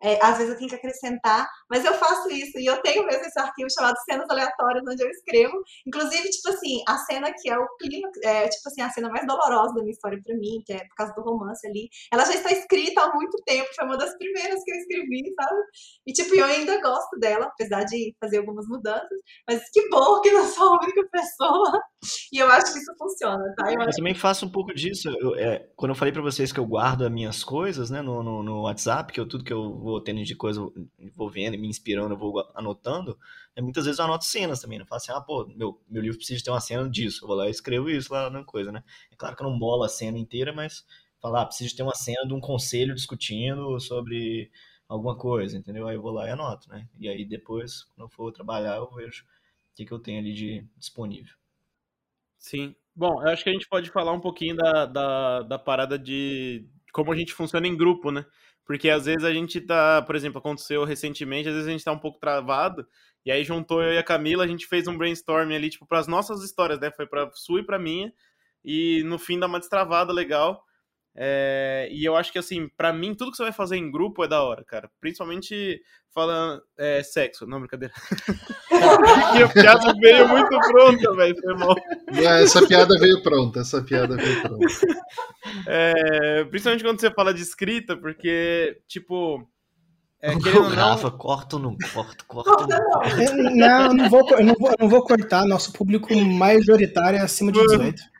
Speaker 2: É, às vezes eu tenho que acrescentar, mas eu faço isso e eu tenho mesmo esse arquivo chamado cenas aleatórias onde eu escrevo, inclusive tipo assim a cena que é o clima, é, tipo assim a cena mais dolorosa da minha história para mim, que é por causa do romance ali, ela já está escrita há muito tempo, foi uma das primeiras que eu escrevi, sabe? E tipo eu ainda gosto dela, apesar de fazer algumas mudanças, mas que bom que não sou a única pessoa E eu acho que isso funciona, tá? Eu,
Speaker 4: eu também faço um pouco disso. Eu, é, quando eu falei para vocês que eu guardo as minhas coisas, né, no, no, no, WhatsApp, que eu tudo que eu vou tendo de coisa, vou vendo, me inspirando, eu vou anotando, é, muitas vezes eu anoto cenas também. Não né? faço assim, ah, pô, meu, meu livro precisa ter uma cena disso. Eu vou lá e escrevo isso lá na coisa, né? É claro que eu não bolo a cena inteira, mas falar, ah, preciso ter uma cena de um conselho discutindo sobre alguma coisa, entendeu? Aí eu vou lá e anoto, né? E aí depois, quando eu for trabalhar, eu vejo o que, que eu tenho ali de disponível.
Speaker 3: Sim. Bom, eu acho que a gente pode falar um pouquinho da, da, da parada de como a gente funciona em grupo, né? Porque às vezes a gente tá, por exemplo, aconteceu recentemente, às vezes a gente tá um pouco travado, e aí juntou eu e a Camila, a gente fez um brainstorm ali, tipo, para as nossas histórias, né? Foi pra sua e pra minha, e no fim dá uma destravada legal. É, e eu acho que, assim, para mim, tudo que você vai fazer em grupo é da hora, cara. Principalmente falando é, sexo. Não, brincadeira. <laughs> e a piada veio muito pronta, velho. Foi mal.
Speaker 5: Essa piada veio pronta, essa piada veio pronta.
Speaker 3: É, principalmente quando você fala de escrita, porque, tipo.
Speaker 4: É, Rafa, não... corta ou não corta? Corta ou não?
Speaker 1: Não, não vou, eu não vou, eu não vou cortar. Nosso público majoritário é acima de <laughs> 18.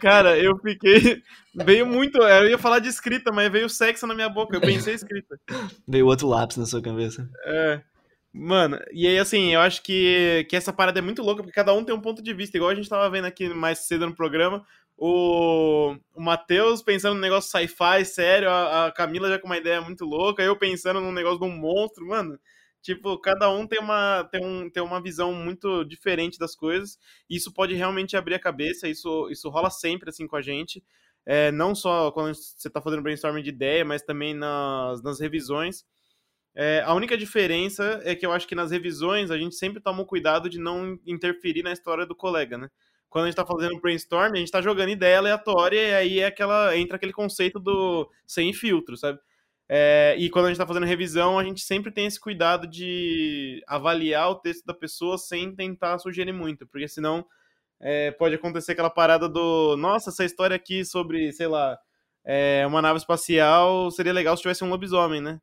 Speaker 3: Cara, eu fiquei. Veio muito. Eu ia falar de escrita, mas veio sexo na minha boca. Eu pensei escrita.
Speaker 4: Veio outro lápis na sua cabeça.
Speaker 3: É. Mano, e aí assim, eu acho que, que essa parada é muito louca, porque cada um tem um ponto de vista. Igual a gente tava vendo aqui mais cedo no programa, o, o Matheus pensando num negócio sci-fi, sério, a, a Camila já com uma ideia muito louca, eu pensando num negócio de um monstro, mano. Tipo, cada um tem uma, tem, um, tem uma visão muito diferente das coisas. E isso pode realmente abrir a cabeça, isso, isso rola sempre assim com a gente. É, não só quando você está fazendo brainstorming de ideia, mas também nas, nas revisões. É, a única diferença é que eu acho que nas revisões a gente sempre toma o cuidado de não interferir na história do colega, né? Quando a gente está fazendo brainstorming, a gente está jogando ideia aleatória e aí é aquela, entra aquele conceito do sem filtro, sabe? É, e quando a gente está fazendo revisão, a gente sempre tem esse cuidado de avaliar o texto da pessoa sem tentar sugerir muito, porque senão é, pode acontecer aquela parada do nossa, essa história aqui sobre, sei lá, é, uma nave espacial seria legal se tivesse um lobisomem, né?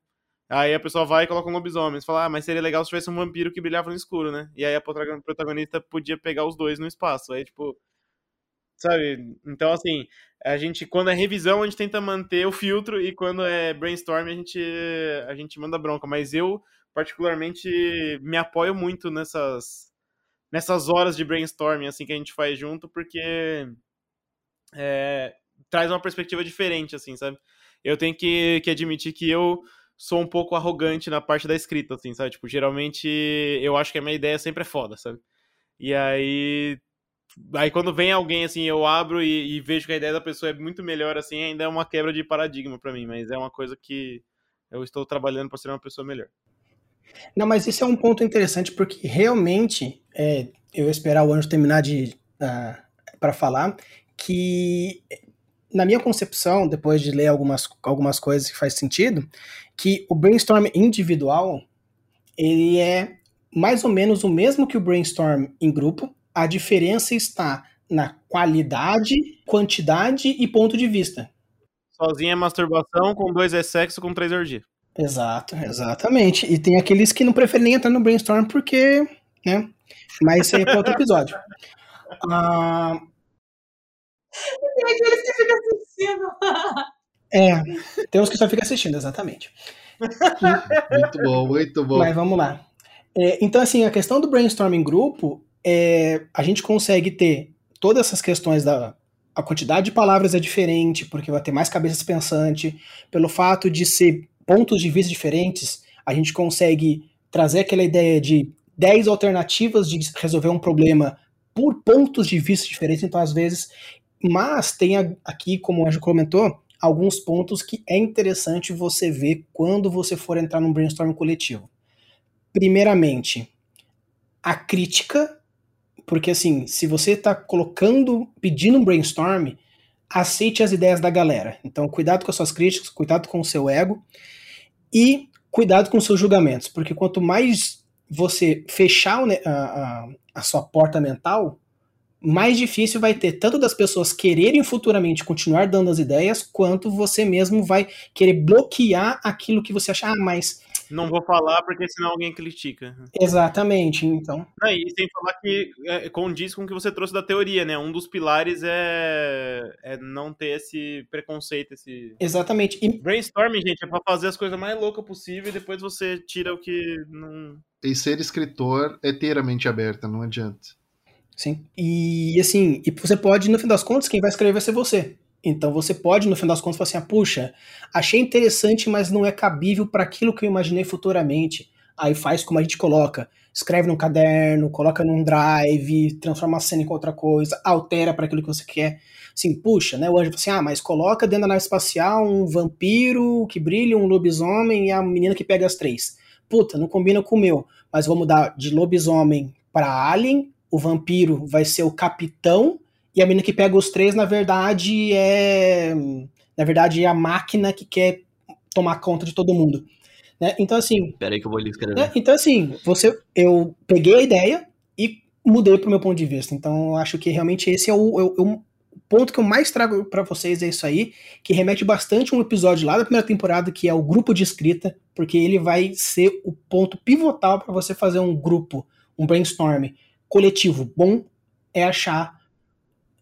Speaker 3: Aí a pessoa vai e coloca um lobisomem. Você fala, ah, mas seria legal se tivesse um vampiro que brilhava no escuro, né? E aí a protagonista podia pegar os dois no espaço. Aí, tipo, sabe? Então, assim, a gente, quando é revisão, a gente tenta manter o filtro e quando é brainstorm, a gente, a gente manda bronca. Mas eu, particularmente, me apoio muito nessas, nessas horas de brainstorming, assim, que a gente faz junto, porque é, traz uma perspectiva diferente, assim, sabe? Eu tenho que, que admitir que eu sou um pouco arrogante na parte da escrita, assim, sabe? Tipo, geralmente eu acho que a minha ideia sempre é foda, sabe? E aí Aí quando vem alguém assim, eu abro e, e, vejo que a ideia da pessoa é muito melhor, assim, ainda é uma quebra de paradigma para mim, mas é uma coisa que eu estou trabalhando para ser uma pessoa melhor.
Speaker 1: Não, mas isso é um ponto interessante porque realmente é, eu esperar o Anjo terminar de uh, ah, para falar que na minha concepção, depois de ler algumas, algumas coisas que faz sentido, que o brainstorm individual ele é mais ou menos o mesmo que o brainstorm em grupo, a diferença está na qualidade, quantidade e ponto de vista.
Speaker 3: Sozinha é masturbação, com dois é sexo, com três é orgia.
Speaker 1: Exato, exatamente. E tem aqueles que não preferem nem entrar no brainstorm porque, né? Mas isso aí é para outro episódio. <laughs>
Speaker 2: Ah... Tem aqueles que ficam assistindo.
Speaker 1: É, tem uns que só ficam assistindo, exatamente. <laughs>
Speaker 5: muito bom, muito bom.
Speaker 1: Mas vamos lá. É, então, assim, a questão do brainstorming grupo é, a gente consegue ter todas essas questões da a quantidade de palavras é diferente, porque vai ter mais cabeças pensantes, pelo fato de ser pontos de vista diferentes, a gente consegue trazer aquela ideia de 10 alternativas de resolver um problema por pontos de vista diferentes, então às vezes, mas tem aqui, como o Anjo comentou, alguns pontos que é interessante você ver quando você for entrar num brainstorm coletivo. Primeiramente, a crítica porque assim, se você está colocando, pedindo um brainstorm, aceite as ideias da galera. Então, cuidado com as suas críticas, cuidado com o seu ego e cuidado com os seus julgamentos, porque quanto mais você fechar a, a, a sua porta mental, mais difícil vai ter tanto das pessoas quererem futuramente continuar dando as ideias, quanto você mesmo vai querer bloquear aquilo que você acha, ah,
Speaker 3: Não vou falar porque senão alguém critica.
Speaker 1: Exatamente, então.
Speaker 3: Ah, e sem falar que é, condiz com o que você trouxe da teoria, né? Um dos pilares é, é não ter esse preconceito, esse.
Speaker 1: Exatamente. E...
Speaker 3: Brainstorming, gente, é pra fazer as coisas mais loucas possível e depois você tira o que não.
Speaker 5: E ser escritor é ter a mente aberta, não adianta.
Speaker 1: Sim. E assim, e você pode, no fim das contas, quem vai escrever vai ser você. Então você pode, no fim das contas, falar assim: ah, puxa, achei interessante, mas não é cabível para aquilo que eu imaginei futuramente. Aí faz como a gente coloca: escreve num caderno, coloca num drive, transforma a cena em outra coisa, altera para aquilo que você quer. Assim, puxa, né? O anjo assim: ah, mas coloca dentro da nave espacial um vampiro que brilha, um lobisomem e a menina que pega as três. Puta, não combina com o meu, mas vou mudar de lobisomem para alien. O vampiro vai ser o capitão e a menina que pega os três, na verdade, é. Na verdade, é a máquina que quer tomar conta de todo mundo. Né? Então, assim.
Speaker 4: Peraí que eu vou lhe escrever.
Speaker 1: Né? Então, assim, você, eu peguei a ideia e mudei pro meu ponto de vista. Então, eu acho que realmente esse é o, é o, é o ponto que eu mais trago para vocês, é isso aí, que remete bastante a um episódio lá da primeira temporada, que é o grupo de escrita, porque ele vai ser o ponto pivotal para você fazer um grupo, um brainstorm coletivo bom, é achar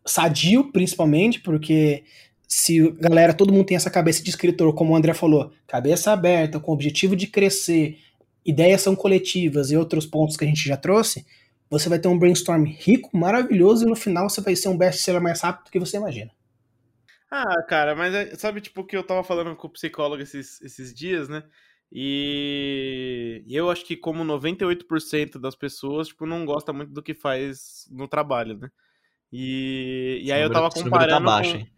Speaker 1: sadio, principalmente, porque se galera, todo mundo tem essa cabeça de escritor, como o André falou, cabeça aberta, com o objetivo de crescer, ideias são coletivas e outros pontos que a gente já trouxe, você vai ter um brainstorm rico, maravilhoso, e no final você vai ser um best-seller mais rápido do que você imagina.
Speaker 3: Ah, cara, mas é, sabe, tipo, que eu tava falando com o psicólogo esses, esses dias, né? E eu acho que como 98% das pessoas, tipo, não gosta muito do que faz no trabalho, né? E, e aí eu tava comparando. Esse número tá
Speaker 4: baixo,
Speaker 3: com...
Speaker 4: hein?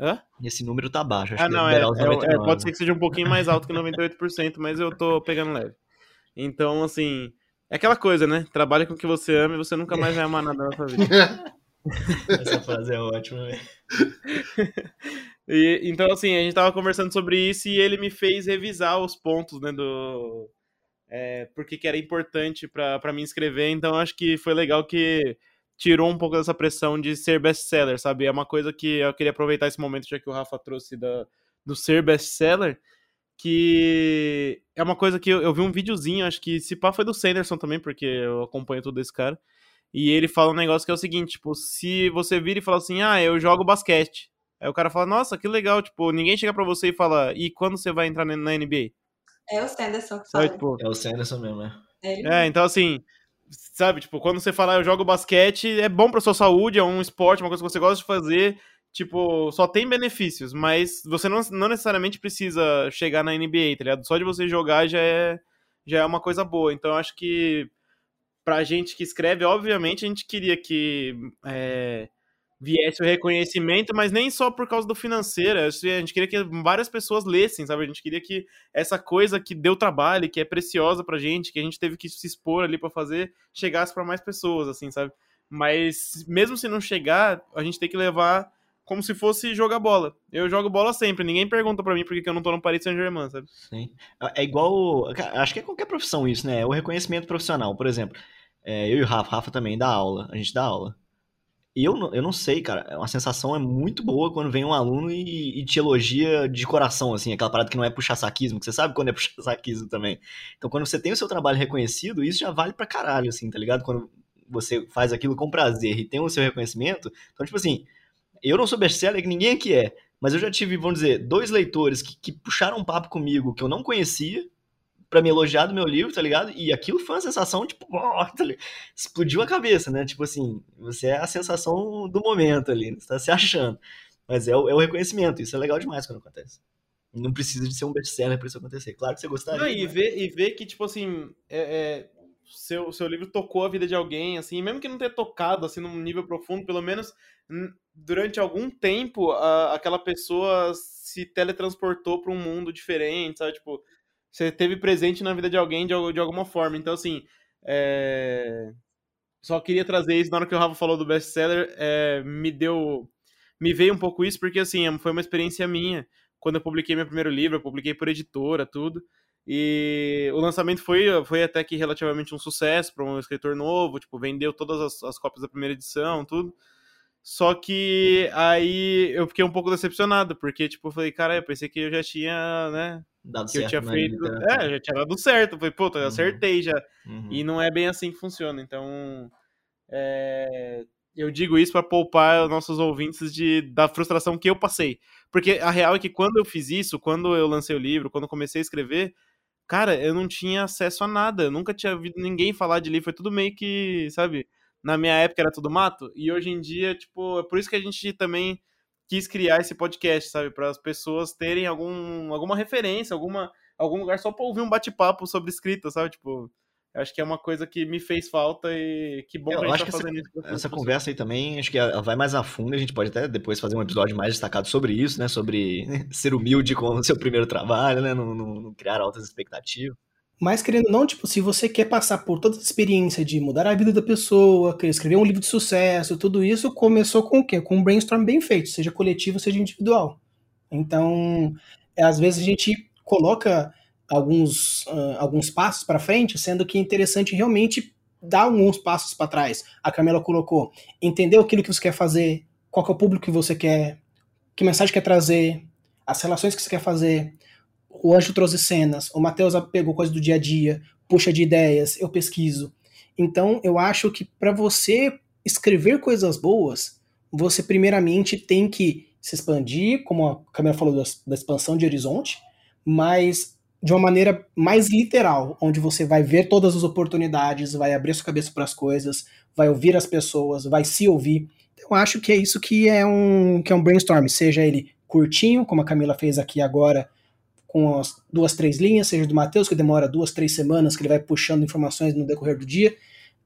Speaker 3: Hã?
Speaker 4: Esse número tá baixo. Acho
Speaker 3: ah, não, é, é, é, pode ser que seja um pouquinho mais alto que 98%, mas eu tô pegando leve. Então, assim, é aquela coisa, né? Trabalha com o que você ama e você nunca mais vai amar nada na sua vida. <laughs>
Speaker 4: Essa frase é ótima, velho. <laughs>
Speaker 3: e, então, assim, a gente tava conversando sobre isso e ele me fez revisar os pontos, né, do... É, porque que era importante para mim escrever, então acho que foi legal que tirou um pouco dessa pressão de ser best-seller, sabe? É uma coisa que eu queria aproveitar esse momento, já que o Rafa trouxe da, do ser best-seller, que é uma coisa que eu, eu, vi um videozinho, acho que se pá foi do Sanderson também, porque eu acompanho tudo esse cara, e ele fala um negócio que é o seguinte, tipo, se você vira e fala assim, ah, eu jogo basquete, aí o cara fala, nossa, que legal, tipo, ninguém chega pra você e fala, e quando você vai entrar na NBA?
Speaker 2: É o Sanderson que fala. É,
Speaker 4: tipo, é o Sanderson mesmo, né?
Speaker 3: É, então assim, sabe, tipo, quando você fala eu jogo basquete, é bom pra sua saúde, é um esporte, uma coisa que você gosta de fazer, tipo, só tem benefícios, mas você não, não necessariamente precisa chegar na NBA, tá ligado? Só de você jogar já é, já é uma coisa boa. Então, eu acho que pra gente que escreve, obviamente, a gente queria que é, viesse o reconhecimento, mas nem só por causa do financeiro. A gente queria que várias pessoas lessem, sabe? A gente queria que essa coisa que deu trabalho, que é preciosa pra gente, que a gente teve que se expor ali para fazer, chegasse para mais pessoas, assim, sabe? Mas mesmo se não chegar, a gente tem que levar como se fosse jogar bola. Eu jogo bola sempre, ninguém pergunta para mim por que eu não tô no Paris Saint-Germain, sabe?
Speaker 4: Sim. É igual. Acho que é qualquer profissão isso, né? É o reconhecimento profissional. Por exemplo, é, eu e o Rafa, Rafa também dá aula, a gente dá aula. Eu, eu não sei, cara, é uma sensação é muito boa quando vem um aluno e, e, te elogia de coração, assim, aquela parada que não é puxar saquismo, que você sabe quando é <laughs> puxar saquismo também. Então, quando você tem o seu trabalho reconhecido, isso já vale pra caralho, assim, tá ligado? Quando você faz aquilo com prazer e tem o seu reconhecimento. Então, tipo assim, eu não sou best-seller, que ninguém aqui é, mas eu já tive, vamos dizer, dois leitores que, que puxaram um papo comigo que eu não conhecia, para me elogiar do meu livro, tá ligado? E aquilo foi uma sensação, tipo, <laughs> oh, tá explodiu a cabeça, né? Tipo assim, você é a sensação do momento ali, você tá se achando. Mas é o, é o reconhecimento, isso é legal demais quando acontece. Não precisa de ser um best-seller pra isso acontecer. Claro que você gostaria. Não,
Speaker 3: e, ver, e ver que, tipo assim, é, é, seu, seu livro tocou a vida de alguém, assim, mesmo que não tenha tocado, assim, num nível profundo, pelo menos durante algum tempo, a, aquela pessoa se teletransportou para um mundo diferente, sabe? Tipo, você teve presente na vida de alguém de, de alguma forma. Então, assim, é... só queria trazer isso na hora que o Rafa falou do best-seller, é... me deu. Me veio um pouco isso, porque, assim, foi uma experiência minha. Quando eu publiquei meu primeiro livro, eu publiquei por editora, tudo. E o lançamento foi, foi até que relativamente um sucesso para um escritor novo, tipo, vendeu todas as, as cópias da primeira edição, tudo. Só que aí eu fiquei um pouco decepcionado, porque, tipo, eu falei, cara, eu pensei que eu já tinha, né,
Speaker 4: Dado
Speaker 3: que eu
Speaker 4: certo
Speaker 3: tinha
Speaker 4: na
Speaker 3: feito. É, já tinha dado certo. Falei, puta, eu
Speaker 4: Uhum.
Speaker 3: acertei já.
Speaker 4: Uhum.
Speaker 3: E não é bem assim que funciona. Então, é, eu digo isso para poupar os nossos ouvintes de, da frustração que eu passei. Porque a real é que quando eu fiz isso, quando eu lancei o livro, quando eu comecei a escrever, cara, eu não tinha acesso a nada. Eu nunca tinha ouvido ninguém falar de livro. Foi tudo meio que, sabe? Na minha época era tudo mato. E hoje em dia, tipo, é por isso que a gente também quis criar esse podcast, sabe? Para as pessoas terem algum, alguma referência, alguma, algum lugar só para ouvir um bate-papo sobre escrita, sabe? Tipo, acho que é uma coisa que me fez falta e que bom
Speaker 4: Eu
Speaker 3: que a gente
Speaker 4: acho
Speaker 3: tá
Speaker 4: que essa-
Speaker 3: fazendo isso. pra
Speaker 4: Essa conversa aí também, acho que ela vai mais a fundo, a gente pode até depois fazer um episódio mais destacado sobre isso, né? Sobre <laughs> ser humilde com o seu primeiro trabalho, né? Não, não- não criar altas expectativas.
Speaker 1: Mas querendo ou não, tipo, se você quer passar por toda a experiência de mudar a vida da pessoa, escrever um livro de sucesso, tudo isso começou com o quê? Com um brainstorm bem feito, seja coletivo, seja individual. Então, é, às vezes a gente coloca alguns, ah, alguns passos para frente, sendo que é interessante realmente dar alguns passos para trás. A Camila colocou, entender aquilo que você quer fazer, qual que é o público que você quer, que mensagem quer trazer, as relações que você quer fazer. O Anjo trouxe cenas, o Matheus pegou coisas do dia a dia, puxa de ideias, eu pesquiso. Então, eu acho que para você escrever coisas boas, você primeiramente tem que se expandir, como a Camila falou da, expansão de horizonte, mas de uma maneira mais literal, onde você vai ver todas as oportunidades, vai abrir sua cabeça para as coisas, vai ouvir as pessoas, vai se ouvir. Então, Eu acho que é isso que é um que é um brainstorm, seja ele curtinho, como a Camila fez aqui agora, com as duas, três linhas, seja do Matheus, que demora duas, três semanas, que ele vai puxando informações no decorrer do dia.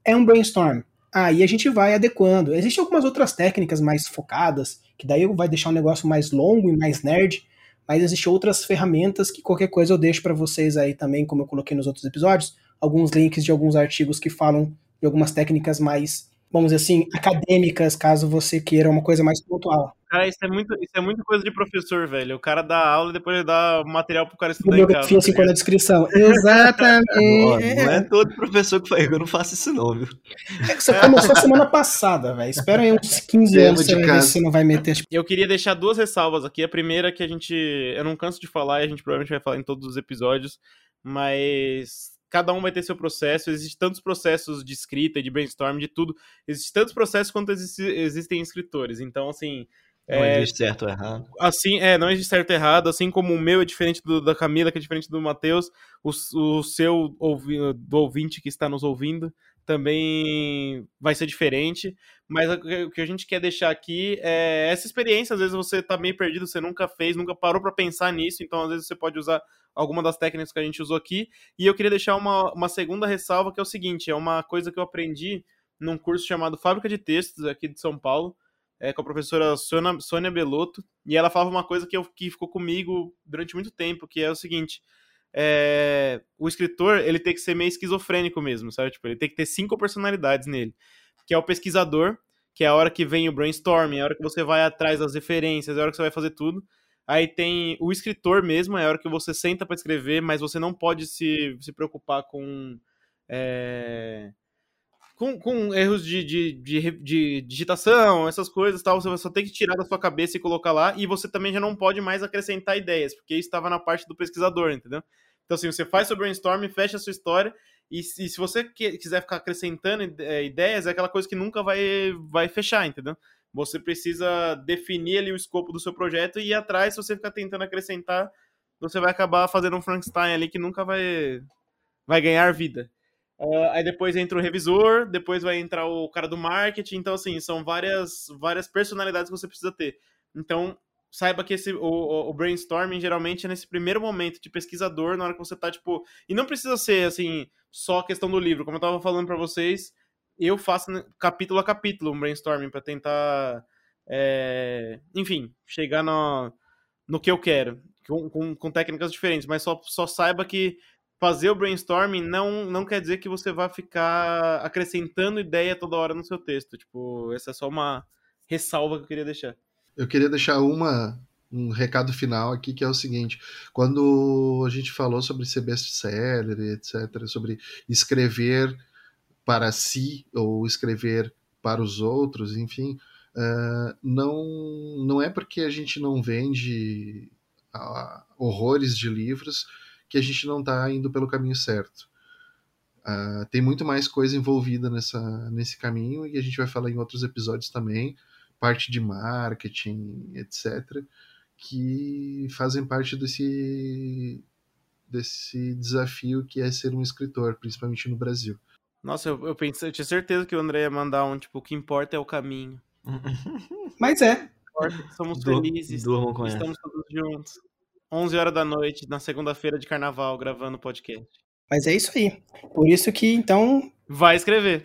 Speaker 1: É um brainstorm. Aí a gente vai adequando. Existem algumas outras técnicas mais focadas, que daí vai deixar um negócio mais longo e mais nerd, mas existem outras ferramentas que qualquer coisa eu deixo para vocês aí também, como eu coloquei nos outros episódios, alguns links de alguns artigos que falam de algumas técnicas mais, vamos dizer assim, acadêmicas, caso você queira uma coisa mais pontual.
Speaker 3: Cara, isso é, muito, isso é muita coisa de professor, velho. O cara dá aula e depois ele dá o material pro cara estudar em casa.
Speaker 1: Bibliografia
Speaker 3: tá
Speaker 1: assim
Speaker 3: ligado?
Speaker 1: na descrição. <laughs> Exatamente.
Speaker 4: Não, não é todo professor que faz, eu não faço isso não, viu?
Speaker 1: É que você começou semana passada, velho. Espera aí uns 15
Speaker 5: Tema
Speaker 1: anos
Speaker 5: de
Speaker 1: você ver se não vai meter. Tipo,
Speaker 3: Eu queria deixar duas ressalvas aqui. A primeira é que a gente. Eu não canso de falar e a gente provavelmente vai falar em todos os episódios, mas cada um vai ter seu processo. Existem tantos processos de escrita, de brainstorm, de tudo. Existem tantos processos quanto existe- existem escritores. Então, assim.
Speaker 4: Não
Speaker 3: é,
Speaker 4: existe certo ou errado.
Speaker 3: assim, é, não existe certo e errado, assim como o meu é diferente do da Camila, que é diferente do Matheus, o, o seu ouvi, do ouvinte que está nos ouvindo também vai ser diferente, mas o que a gente quer deixar aqui é essa experiência, às vezes você tá meio perdido, você nunca fez, nunca parou para pensar nisso, então às vezes você pode usar alguma das técnicas que a gente usou aqui, e eu queria deixar uma, uma segunda ressalva, que é o seguinte, é uma coisa que eu aprendi num curso chamado Fábrica de Textos, aqui de São Paulo, é, com a professora Sônia, Sônia Belotto, e ela falava uma coisa que, eu, que ficou comigo durante muito tempo, que é o seguinte, é, o escritor, ele tem que ser meio esquizofrênico mesmo, sabe? Tipo, ele tem que ter cinco personalidades nele, que é o pesquisador, que é a hora que vem o brainstorming, é a hora que você vai atrás das referências, é a hora que você vai fazer tudo. Aí tem o escritor mesmo, é a hora que você senta para escrever, mas você não pode se, se preocupar com... É, com, com erros de, de, de, de digitação, essas coisas tal, você só tem que tirar da sua cabeça e colocar lá, e você também já não pode mais acrescentar ideias, porque isso estava na parte do pesquisador, entendeu? Então, assim, você faz seu brainstorm, fecha a sua história, e se, você que- quiser ficar acrescentando é, ideias, é aquela coisa que nunca vai, vai fechar, entendeu? Você precisa definir ali o escopo do seu projeto e ir atrás, se você ficar tentando acrescentar, você vai acabar fazendo um Frankenstein ali que nunca vai, vai ganhar vida. Ah, aí depois entra o revisor, depois vai entrar o cara do marketing. Então, assim, são várias, várias personalidades que você precisa ter. Então, saiba que esse, o, o- brainstorming geralmente é nesse primeiro momento de pesquisador, na hora que você tá, tipo. E não precisa ser, assim, só questão do livro. Como eu tava falando pra vocês, eu faço né, capítulo a capítulo um brainstorming pra tentar. é, enfim, chegar no, no que eu quero. Com, com, com técnicas diferentes, mas só, só saiba que fazer o brainstorming não, não quer dizer que você vai ficar acrescentando ideia toda hora no seu texto. Tipo, essa é só uma ressalva que eu queria deixar.
Speaker 5: Eu queria deixar uma, um recado final aqui, que é o seguinte: quando a gente falou sobre ser best-seller, etc., sobre escrever para si ou escrever para os outros, enfim, eh, não, não é porque a gente não vende a horrores de livros que a gente não está indo pelo caminho certo. Uh, tem muito mais coisa envolvida nessa, nesse caminho e a gente vai falar em outros episódios também, parte de marketing, etc., que fazem parte desse, desse desafio que é ser um escritor, principalmente no Brasil.
Speaker 3: Nossa, eu, eu pensei, eu tinha certeza que o André ia mandar um, tipo, o que importa é o caminho. <laughs>
Speaker 1: Mas é.
Speaker 3: Somos felizes.
Speaker 4: Durmam com
Speaker 3: estamos todos juntos. 11 horas da noite, na segunda-feira de carnaval, gravando podcast.
Speaker 1: Mas é isso aí. Por isso que, então.
Speaker 3: Vai escrever.